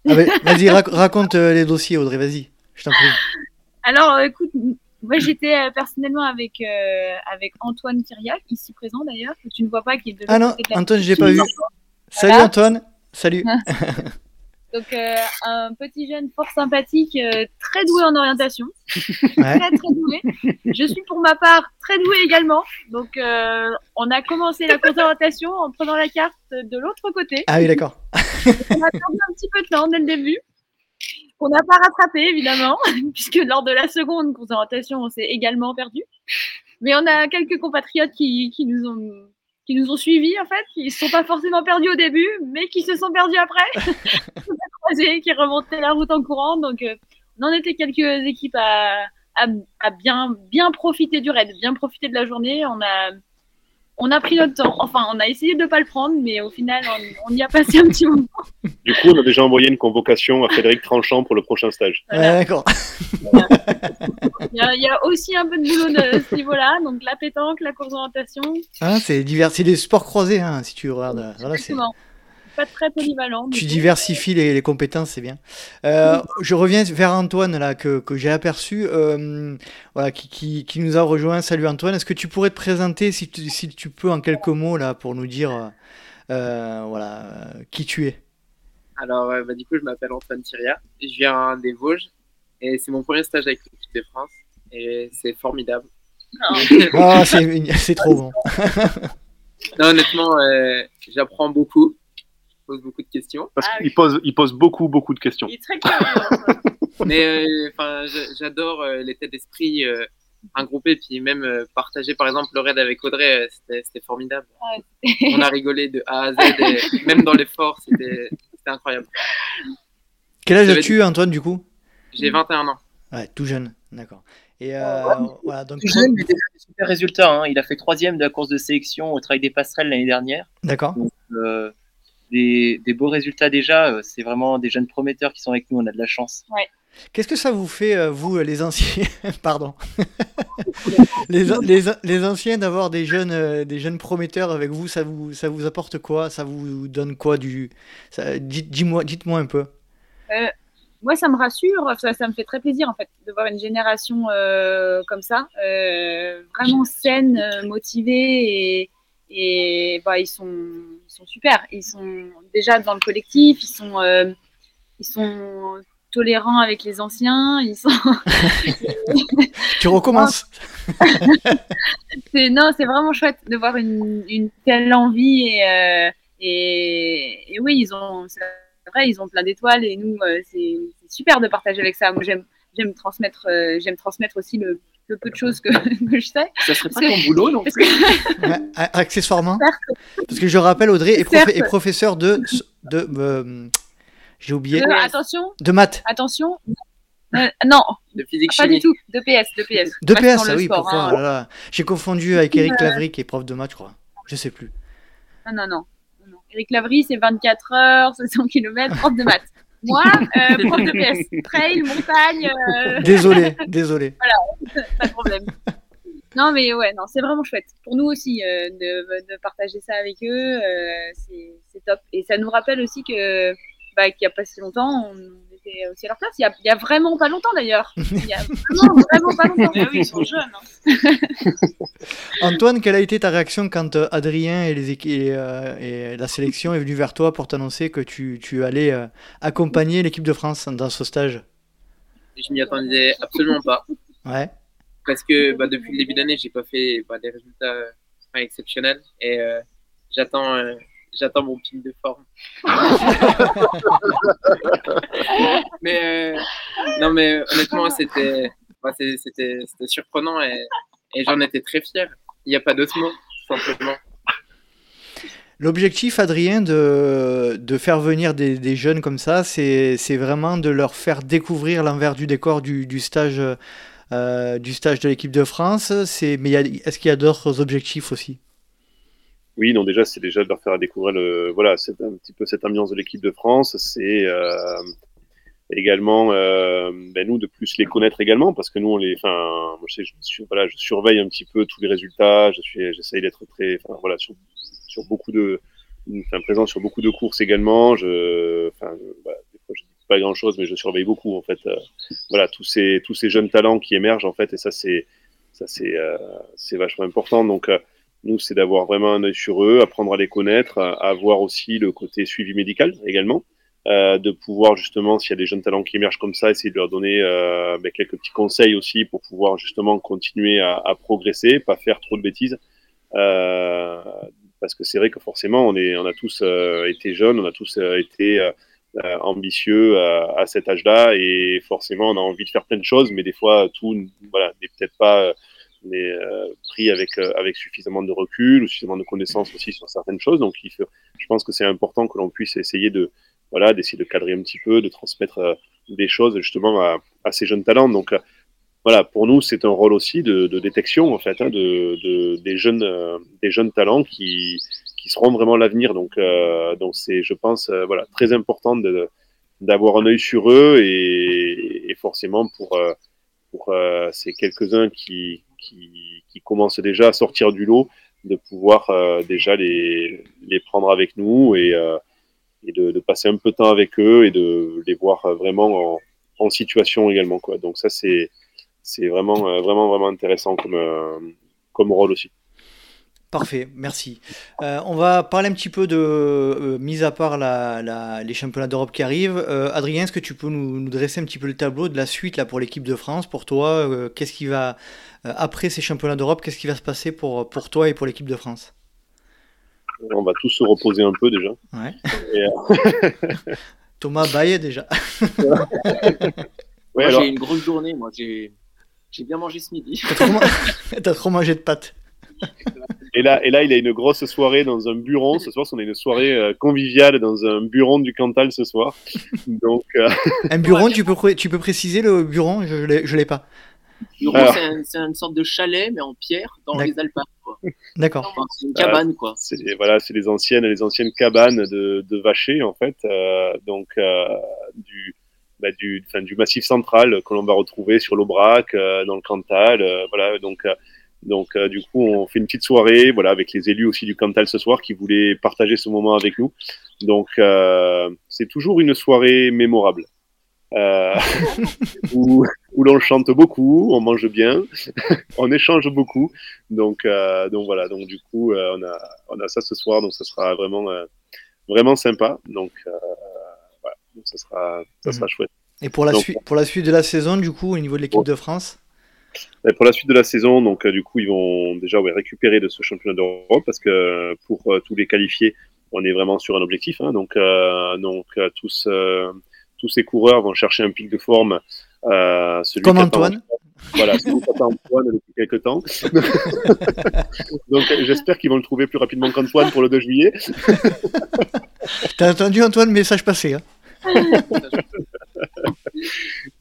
Speaker 1: Ah vas-y, rac- raconte euh, les dossiers, Audrey, vas-y. Je t'en prie.
Speaker 3: Alors, euh, écoute, moi j'étais euh, personnellement avec, euh, avec Antoine Kiriac, ici présent d'ailleurs, que tu ne vois pas, qui est de
Speaker 1: Ah non,
Speaker 3: côté de la
Speaker 1: Antoine, je l'ai pas vu. Salut
Speaker 3: Voilà.
Speaker 1: Antoine. Salut.
Speaker 3: Donc, euh, un petit jeune fort sympathique, euh, très doué en orientation.
Speaker 1: Ouais.
Speaker 3: Très, très doué. Je suis pour ma part très douée également. Donc, euh, on a commencé la course d'orientation en prenant la carte de l'autre côté.
Speaker 1: Ah oui, d'accord.
Speaker 3: On a perdu un petit peu de temps dès le début. On n'a pas rattrapé, évidemment, puisque lors de la seconde course d'orientation, on s'est également perdu. Mais on a quelques compatriotes qui, qui nous ont qui nous ont suivis en fait, qui ne sont pas forcément perdus au début, mais qui se sont perdus après. qui remontaient la route en courant. Donc, euh, on en était quelques équipes à, à, à bien, bien profiter du raid, bien profiter de la journée. On a, on a pris notre temps. Enfin, on a essayé de ne pas le prendre, mais au final, on, on y a passé un petit moment.
Speaker 2: Du coup, on a déjà envoyé une convocation à Frédéric Tranchant pour le prochain stage.
Speaker 1: Ouais, d'accord.
Speaker 3: Il y, a, il y a aussi un peu de boulot de ce niveau-là. Donc, la pétanque, la course d'orientation.
Speaker 1: Hein, c'est divers, c'est des sports croisés, hein, si tu regardes. Voilà.
Speaker 3: Pas très polyvalent.
Speaker 1: tu
Speaker 3: coup.
Speaker 1: diversifies les, les compétences, c'est bien. Euh, je reviens vers Antoine là que, que j'ai aperçu, euh, voilà, qui, qui, qui nous a rejoint. Salut Antoine. Est-ce que tu pourrais te présenter si tu, si tu peux en quelques mots là pour nous dire, euh, voilà, qui tu es?
Speaker 6: Alors, bah, du coup, je m'appelle Antoine Thiria. Je viens des Vosges et c'est mon premier stage avec l'équipe de France et c'est formidable.
Speaker 1: Ah, c'est c'est trop bon.
Speaker 6: Non, honnêtement, euh, j'apprends beaucoup. Pose beaucoup de questions.
Speaker 2: Parce
Speaker 3: Ah
Speaker 2: qu'il pose, il pose beaucoup, beaucoup de questions.
Speaker 3: Il est très curieux. Antoine.
Speaker 6: Mais euh, enfin, j'a- j'adore euh, l'état d'esprit euh, regroupé puis même euh, partager par exemple le raid avec Audrey, euh, c'était c'était formidable.
Speaker 3: Ouais.
Speaker 6: On a rigolé de A à Z et même dans l'effort, c'était c'était incroyable.
Speaker 1: Quel âge as-tu Antoine du coup?
Speaker 6: J'ai 21 ans.
Speaker 1: Ouais, tout jeune, d'accord. Et euh, voilà, donc
Speaker 4: Plus jeune, mais déjà des super résultats. hein. Il a fait troisième de la course de sélection au travail des passerelles l'année dernière.
Speaker 1: d'accord.
Speaker 4: Des, des beaux résultats déjà. Euh, C'est vraiment des jeunes prometteurs qui sont avec nous. On a de la chance.
Speaker 1: Qu'est-ce que ça vous fait, euh, vous, euh, les anciens, pardon, les, les, les anciens, d'avoir des jeunes, des jeunes prometteurs avec vous, ça vous, ça vous apporte quoi? Ça vous donne quoi du, ça, dites, dis-moi, dites-moi un peu.
Speaker 3: Moi, ça me rassure, ça, ça me fait très plaisir en fait de voir une génération euh, comme ça, euh, vraiment saine, motivée et, et bah, ils sont, sont super. Ils sont déjà dans le collectif, ils sont, euh, ils sont tolérants avec les anciens, ils sont.
Speaker 1: Tu recommences.
Speaker 3: c'est, non, c'est vraiment chouette de voir une, une telle envie et, euh, et, et oui, ils ont, c'est vrai, ils ont plein d'étoiles et nous, euh, c'est, c'est super de partager avec ça. Moi, j'aime, j'aime transmettre, j'aime transmettre aussi le, le peu de choses que, que je sais.
Speaker 4: Ça serait pas ton boulot, non
Speaker 3: que
Speaker 1: accessoirement. Parce que je rappelle, Audrey est, prof-
Speaker 3: Certes.
Speaker 1: est professeur de, de, euh, j'ai oublié,
Speaker 3: Euh, attention,
Speaker 1: de maths.
Speaker 3: attention. Euh, non,
Speaker 6: De physique
Speaker 3: pas
Speaker 6: chimie.
Speaker 3: du tout. De PS, de PS.
Speaker 1: De PS, ah oui,
Speaker 3: sport,
Speaker 1: pourquoi
Speaker 3: hein.
Speaker 1: oh. J'ai confondu avec Eric Lavry qui est prof de maths, je crois. Je sais plus.
Speaker 3: Non, non, non. non, non. Eric Lavry, c'est 24 heures, 700 km, prof de maths. Moi, euh, prof de PS. Trail, montagne, euh,
Speaker 1: Désolé, désolé.
Speaker 3: pas de problème. Non, mais ouais, non, c'est vraiment chouette. Pour nous aussi, euh, de, de partager ça avec eux, euh, c'est c'est top. Et ça nous rappelle aussi que bah, qu'il n'y a pas si longtemps, on était aussi à leur place. Il y a, il y a vraiment pas longtemps d'ailleurs. Il y a vraiment, vraiment pas longtemps.
Speaker 5: Mais oui, ils sont jeunes. hein.
Speaker 1: Antoine, quelle a été ta réaction quand euh, Adrien et, les équi- et, euh, et la sélection est venu vers toi pour t'annoncer que tu, tu allais euh, accompagner l'équipe de France dans ce stage?
Speaker 6: Je m'y attendais absolument pas.
Speaker 1: Ouais.
Speaker 6: parce que bah, depuis le début d'année, j'ai pas fait bah, des résultats euh, exceptionnels et euh, j'attends euh, j'attends mon pic de forme. mais euh, non, mais honnêtement, c'était bah, c'était c'était surprenant et, et j'en étais très fier. Il n'y a pas d'autre mot, simplement.
Speaker 1: L'objectif, Adrien, de, de faire venir des, des jeunes comme ça, c'est c'est vraiment de leur faire découvrir l'envers du décor du, du stage, euh, du stage de l'équipe de France. C'est- Mais il y a- est-ce qu'il y a d'autres objectifs aussi?
Speaker 2: Oui, non, déjà, c'est déjà de leur faire découvrir le, voilà, c'est un petit peu cette ambiance de l'équipe de France. C'est euh, également, euh, ben, nous, de plus les connaître également, parce que nous, on les, enfin, je, voilà, je surveille un petit peu tous les résultats. Je suis, j'essaye d'être très, enfin, voilà, sur, sur beaucoup de, enfin, présent sur beaucoup de courses également. Je, enfin, des fois, je dis pas grand chose, mais je surveille beaucoup, en fait. euh, voilà, tous ces, tous ces jeunes talents qui émergent, en fait, et ça, c'est, ça, c'est, c'est vachement important. Donc, nous, c'est d'avoir vraiment un œil sur eux, apprendre à les connaître, à, à voir aussi le côté suivi médical également, euh, de pouvoir justement, s'il y a des jeunes talents qui émergent comme ça, essayer de leur donner euh, ben, quelques petits conseils aussi pour pouvoir justement continuer à, progresser, pas faire trop de bêtises. Euh, parce que c'est vrai que forcément, on, est, on a tous été jeunes, on a tous été ambitieux à cet âge-là, et forcément, on a envie de faire plein de choses, mais des fois, tout n'est peut-être pas euh, n'est, euh, pris avec, euh, avec suffisamment de recul ou suffisamment de connaissances aussi sur certaines choses. Donc, je pense que c'est important que l'on puisse essayer de, voilà, d'essayer de cadrer un petit peu, de transmettre des choses justement à, ces jeunes talents. Donc voilà, pour nous, c'est un rôle aussi de, détection en fait, hein, de, de, des jeunes, des jeunes talents qui, qui seront vraiment l'avenir. Donc, donc c'est, je pense, voilà, très important de, d'avoir un œil sur eux et, et forcément pour pour ces quelques-uns qui, qui, qui commencent déjà à sortir du lot de pouvoir euh, déjà les, les prendre avec nous et, euh, de, passer un peu de temps avec eux et de les voir vraiment en, en situation également. Quoi. Donc ça, c'est, c'est vraiment, euh, vraiment, vraiment intéressant comme, comme rôle aussi.
Speaker 1: Parfait, merci. Euh, on va parler un petit peu de, euh, mis à part la, la, les championnats d'Europe qui arrivent. Euh, Adrien, est-ce que tu peux nous, nous, dresser un petit peu le tableau de la suite là, pour l'équipe de France Pour toi, qu'est-ce qui va, après ces championnats d'Europe, qu'est-ce qui va se passer pour, pour toi et pour l'équipe de France?
Speaker 2: On va tous se reposer un peu déjà.
Speaker 1: Ouais. Et, Thomas Baye déjà.
Speaker 4: ouais, alors... J'ai une grosse journée, moi j'ai bien mangé ce midi.
Speaker 1: T'as trop, trop mangé de pâtes.
Speaker 2: Et là, et là, il a une grosse soirée dans un bureau. Ce soir, on a une soirée euh, conviviale dans un bureau du Cantal ce soir. Donc, euh...
Speaker 1: Un bureau, tu peux, tu peux préciser le bureau? Je ne l'ai pas.
Speaker 4: C'est un, une sorte de chalet, mais en pierre, dans les Alpes.
Speaker 1: D'accord.
Speaker 4: Enfin, c'est une cabane, quoi.
Speaker 2: C'est, voilà, c'est les anciennes, les anciennes cabanes de, de Vacher, en fait. Euh, donc, euh, du, bah, du, du massif central que l'on va retrouver sur l'Aubrac, euh, dans le Cantal. voilà, donc donc, euh, du coup, on fait une petite soirée, voilà, avec les élus aussi du Cantal ce soir qui voulaient partager ce moment avec nous. Donc, euh, c'est toujours une soirée mémorable. Euh, où, où l'on chante beaucoup, on mange bien, on échange beaucoup. Donc, donc voilà. Donc du coup, on a on a ça ce soir, donc ça sera vraiment vraiment sympa. Donc voilà, donc ça sera ça sera mmh. chouette.
Speaker 1: Et pour la suite pour la suite de la saison, du coup, au niveau de l'équipe de France?
Speaker 2: Et pour la suite de la saison, donc euh, du coup, ils vont déjà ouais, récupérer de ce championnat d'Europe parce que pour euh, tous les qualifiés, on est vraiment sur un objectif. Hein, donc, euh, donc tous, tous ces coureurs vont chercher un pic de forme.
Speaker 1: celui Comme Antoine.
Speaker 2: Voilà, celui qui Antoine depuis quelques temps. donc j'espère qu'ils vont le trouver plus rapidement qu'Antoine pour le 2 juillet.
Speaker 1: T'as entendu Antoine, message passé. Hein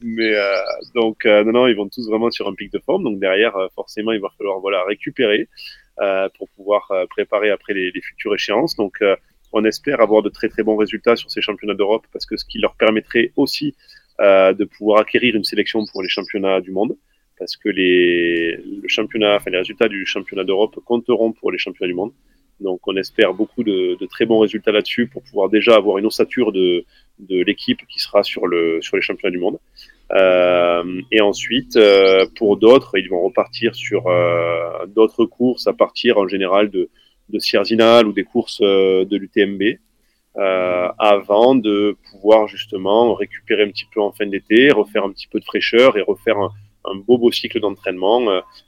Speaker 2: Mais euh, donc, euh, non, non, ils vont tous vraiment sur un pic de forme. Donc derrière, euh, forcément, il va falloir voilà, récupérer pour pouvoir préparer après les, les, futures échéances. Donc, on espère avoir de très très bons résultats sur ces championnats d'Europe parce que ce qui leur permettrait aussi de pouvoir acquérir une sélection pour les championnats du monde. Parce que les, le championnat, enfin, les résultats du championnat d'Europe compteront pour les championnats du monde. Donc on espère beaucoup de, très bons résultats là-dessus pour pouvoir déjà avoir une ossature de, l'équipe qui sera sur, le, sur les championnats du monde. Euh, et ensuite, euh, pour d'autres, ils vont repartir sur euh, d'autres courses à partir en général de, de Sierzinal ou des courses de l'UTMB. Avant de pouvoir justement récupérer un petit peu en fin d'été, refaire un petit peu de fraîcheur et refaire un, un beau beau cycle d'entraînement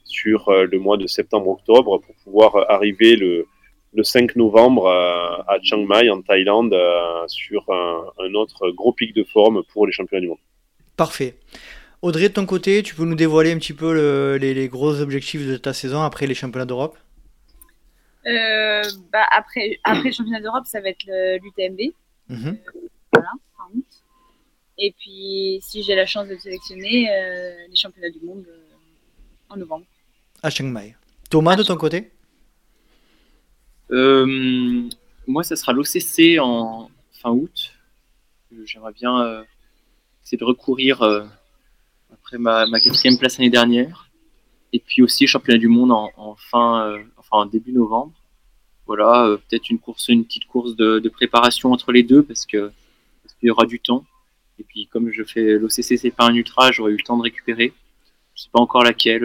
Speaker 2: sur le mois de septembre-octobre pour pouvoir arriver le, le 5 novembre euh, à Chiang Mai en Thaïlande euh, sur un, un, autre gros pic de forme pour les championnats du monde.
Speaker 1: Parfait. Audrey, de ton côté, tu peux nous dévoiler un petit peu le, les, les, gros objectifs de ta saison après les championnats d'Europe?
Speaker 3: Euh, bah après, après le championnat d'Europe, ça va être l'UTMB. Mm -hmm. voilà, en août. Et puis, si j'ai la chance de sélectionner, les championnats du monde en novembre.
Speaker 1: À Chiang Mai. Thomas, de ton côté?
Speaker 4: Euh, moi, ça sera l'OCC en fin août. J'aimerais bien euh, essayer de recourir euh, après ma, quatrième place l'année dernière. Et puis aussi championnat du monde en, fin, euh, enfin en début novembre. Voilà, peut-être une course, une petite course de, préparation entre les deux parce que parce qu'il y aura du temps. Et puis comme je fais l'OCC, c'est pas un ultra, j'aurai eu le temps de récupérer. Je sais pas encore laquelle.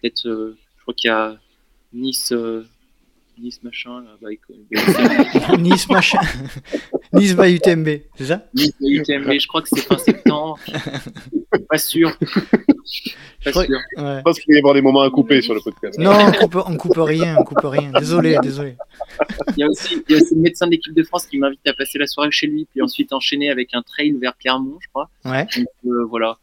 Speaker 4: Peut-être, je crois qu'il y a Nice. Nice machin. Là,
Speaker 1: bah, nice machin. nice by UTMB, c'est ça?
Speaker 4: Nice by UTMB, je crois que c'est fin septembre. pas sûr.
Speaker 2: Pas sûr. Ouais. Je pense qu'il va y avoir des moments à couper sur le podcast.
Speaker 1: Non, on coupe, on coupe rien, on coupe rien. Désolé, désolé.
Speaker 4: Il y a aussi, il y a aussi le médecin de l'équipe de France qui m'invite à passer la soirée chez lui, puis ensuite enchaîner avec un trail vers Clermont, je crois.
Speaker 1: Ouais.
Speaker 4: Donc euh, voilà.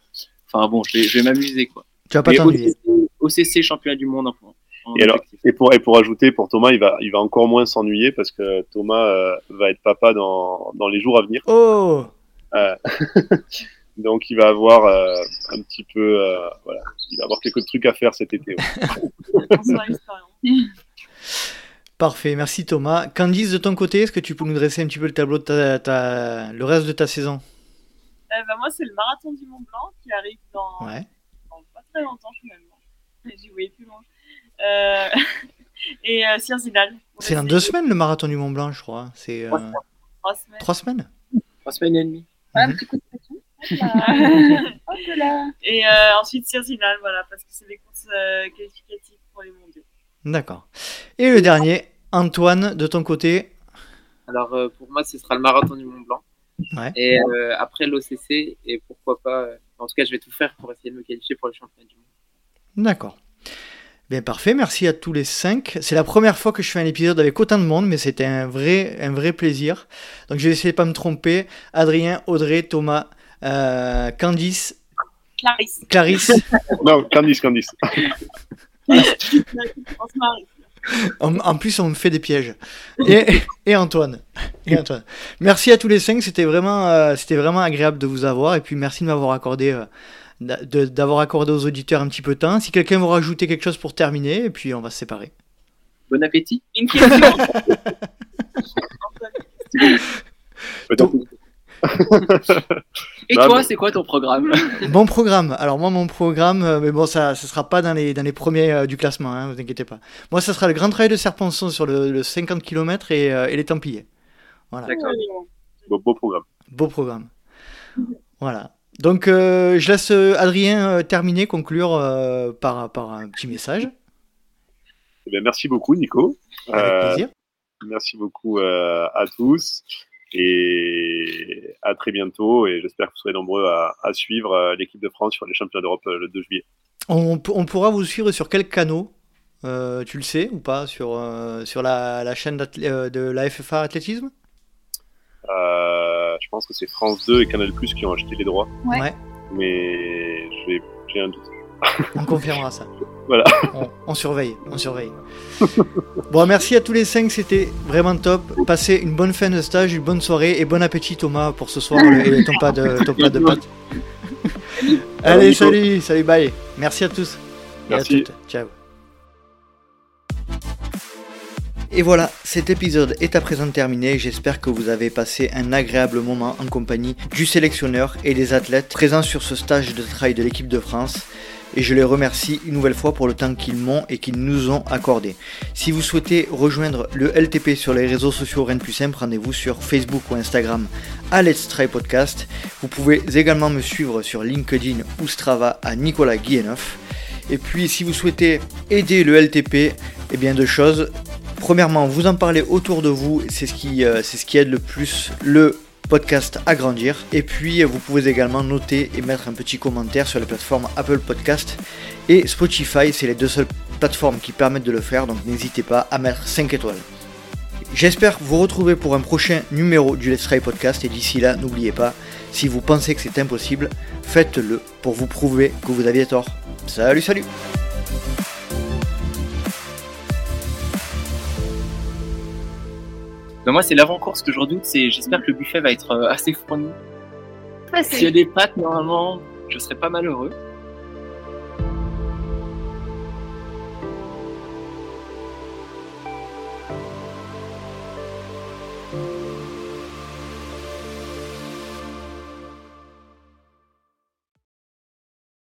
Speaker 4: Enfin bon, je vais, je vais m'amuser quoi.
Speaker 1: Tu vas pas t'ennuyer.
Speaker 4: OCC, OCC championnat du monde en en
Speaker 2: Et alors,
Speaker 4: objectif.
Speaker 2: Et pour, et pour ajouter, pour Thomas, il va, il va encore moins s'ennuyer parce que Thomas euh, va être papa dans, dans les jours à venir.
Speaker 1: Oh
Speaker 2: Euh, donc, il va avoir euh, un petit peu, euh, voilà, il va avoir quelques trucs à faire cet été. ouais.
Speaker 1: Parfait, merci Thomas. Candice, de ton côté, est-ce que tu peux nous dresser un petit peu le tableau de ta, ta- le reste de ta saison?
Speaker 5: Euh, bah, moi, c'est le marathon du Mont Blanc qui arrive dans,
Speaker 1: Ouais.
Speaker 5: dans pas très longtemps finalement. J'y voyais plus loin. Euh, et euh, pour
Speaker 1: C'est dans deux semaines le marathon du Mont Blanc, je crois. C'est euh,
Speaker 5: Trois semaines.
Speaker 1: trois semaines
Speaker 4: Trois semaines et demie.
Speaker 7: Un
Speaker 1: Mhm.
Speaker 7: petit coup de pression. Hop là.
Speaker 5: Et euh, ensuite Cirzinal, voilà, parce que c'est des courses euh, qualificatives pour les mondiaux.
Speaker 1: D'accord. Et le dernier, Antoine, de ton côté
Speaker 6: Alors euh, pour moi, ce sera le marathon du Mont Blanc.
Speaker 1: Ouais.
Speaker 6: Et euh, après l'OCC, et pourquoi pas. euh, en tout cas, je vais tout faire pour essayer de me qualifier pour le championnat du monde.
Speaker 1: D'accord. Bien parfait, merci à tous les cinq. C'est la première fois que je fais un épisode avec autant de monde, mais c'était un vrai, un vrai plaisir. Donc je vais essayer de pas me tromper. Adrien, Audrey, Thomas, euh, Candice,
Speaker 5: Clarisse.
Speaker 1: Clarisse.
Speaker 2: Non, Candice, Candice.
Speaker 1: En, en plus, on me fait des pièges. Et, et Antoine. Et Antoine. Merci à tous les cinq. C'était vraiment, euh, c'était vraiment agréable de vous avoir. Et puis merci de m'avoir accordé, euh, d'avoir accordé aux auditeurs un petit peu de temps. Si quelqu'un veut rajouter quelque chose pour terminer, et puis on va se séparer.
Speaker 4: Bon appétit.
Speaker 5: Une question.
Speaker 4: Et
Speaker 2: Bah,
Speaker 4: toi,
Speaker 2: mais-
Speaker 4: c'est quoi ton programme?
Speaker 1: Bon programme. Alors moi, mon programme, euh, mais bon, ça, ça sera pas dans les, dans les premiers euh, du classement. Hein, vous inquiétez pas. Moi, ça sera le grand trail de Serpenson sur le, le 50 km et, euh, et les Templiers. Voilà.
Speaker 4: D'accord.
Speaker 2: Beau, beau programme.
Speaker 1: Beau programme. Voilà. Donc, euh, je laisse euh, Adrien euh, terminer, conclure euh, par, par un petit message.
Speaker 2: Eh bien, merci beaucoup, Nico.
Speaker 1: Avec plaisir.
Speaker 2: Merci beaucoup à tous et à très bientôt. Et j'espère que vous serez nombreux à, à suivre l'équipe de France sur les championnats d'Europe le 2 juillet.
Speaker 1: On, pourra vous suivre sur quel canot Euh, Tu le sais ou pas Sur, euh, sur la, la chaîne euh, de la FFA Athlétisme?
Speaker 2: Pense que c'est France 2 et Canal Plus qui ont acheté les droits,
Speaker 7: Ouais.
Speaker 2: mais j'ai un doute.
Speaker 1: On confirmera ça.
Speaker 2: Voilà.
Speaker 1: On, on surveille, on surveille. Bon, merci à tous les cinq, c'était vraiment top. Passez une bonne fin de stage, une bonne soirée et bon appétit Thomas pour ce soir et ton plat de, ton plat de pâtes. Allez, salut, salut, bye. Merci à tous. Et à
Speaker 2: Merci.
Speaker 1: toutes. Ciao. Et voilà, cet épisode est à présent terminé. J'espère que vous avez passé un agréable moment en compagnie du sélectionneur et des athlètes présents sur ce stage de trail de l'équipe de France. Et je les remercie une nouvelle fois pour le temps qu'ils m'ont et qu'ils nous ont accordé. Si vous souhaitez rejoindre le LTP sur les réseaux sociaux Rennes Plus Simple, rendez-vous sur Facebook ou Instagram à Let's Try Podcast. Vous pouvez également me suivre sur LinkedIn ou Strava à Nicolas Guilleneuf. Et puis si vous souhaitez aider le LTP, eh bien deux choses. Premièrement, vous en parlez autour de vous, c'est ce qui, euh, c'est ce qui aide le plus le podcast à grandir. Et puis vous pouvez également noter et mettre un petit commentaire sur les plateformes Apple Podcast et Spotify, c'est les deux seules plateformes qui permettent de le faire, donc n'hésitez pas à mettre 5 étoiles. J'espère vous retrouver pour un prochain numéro du Let's Try Podcast et d'ici là, n'oubliez pas, si vous pensez que c'est impossible, faites-le pour vous prouver que vous aviez tort. Salut, salut
Speaker 4: Ben, Moi, c'est l'avant-course que je redoute. C'est, j'espère que le buffet va être euh, assez fourni. S'il y a des pâtes, normalement, je serais pas malheureux.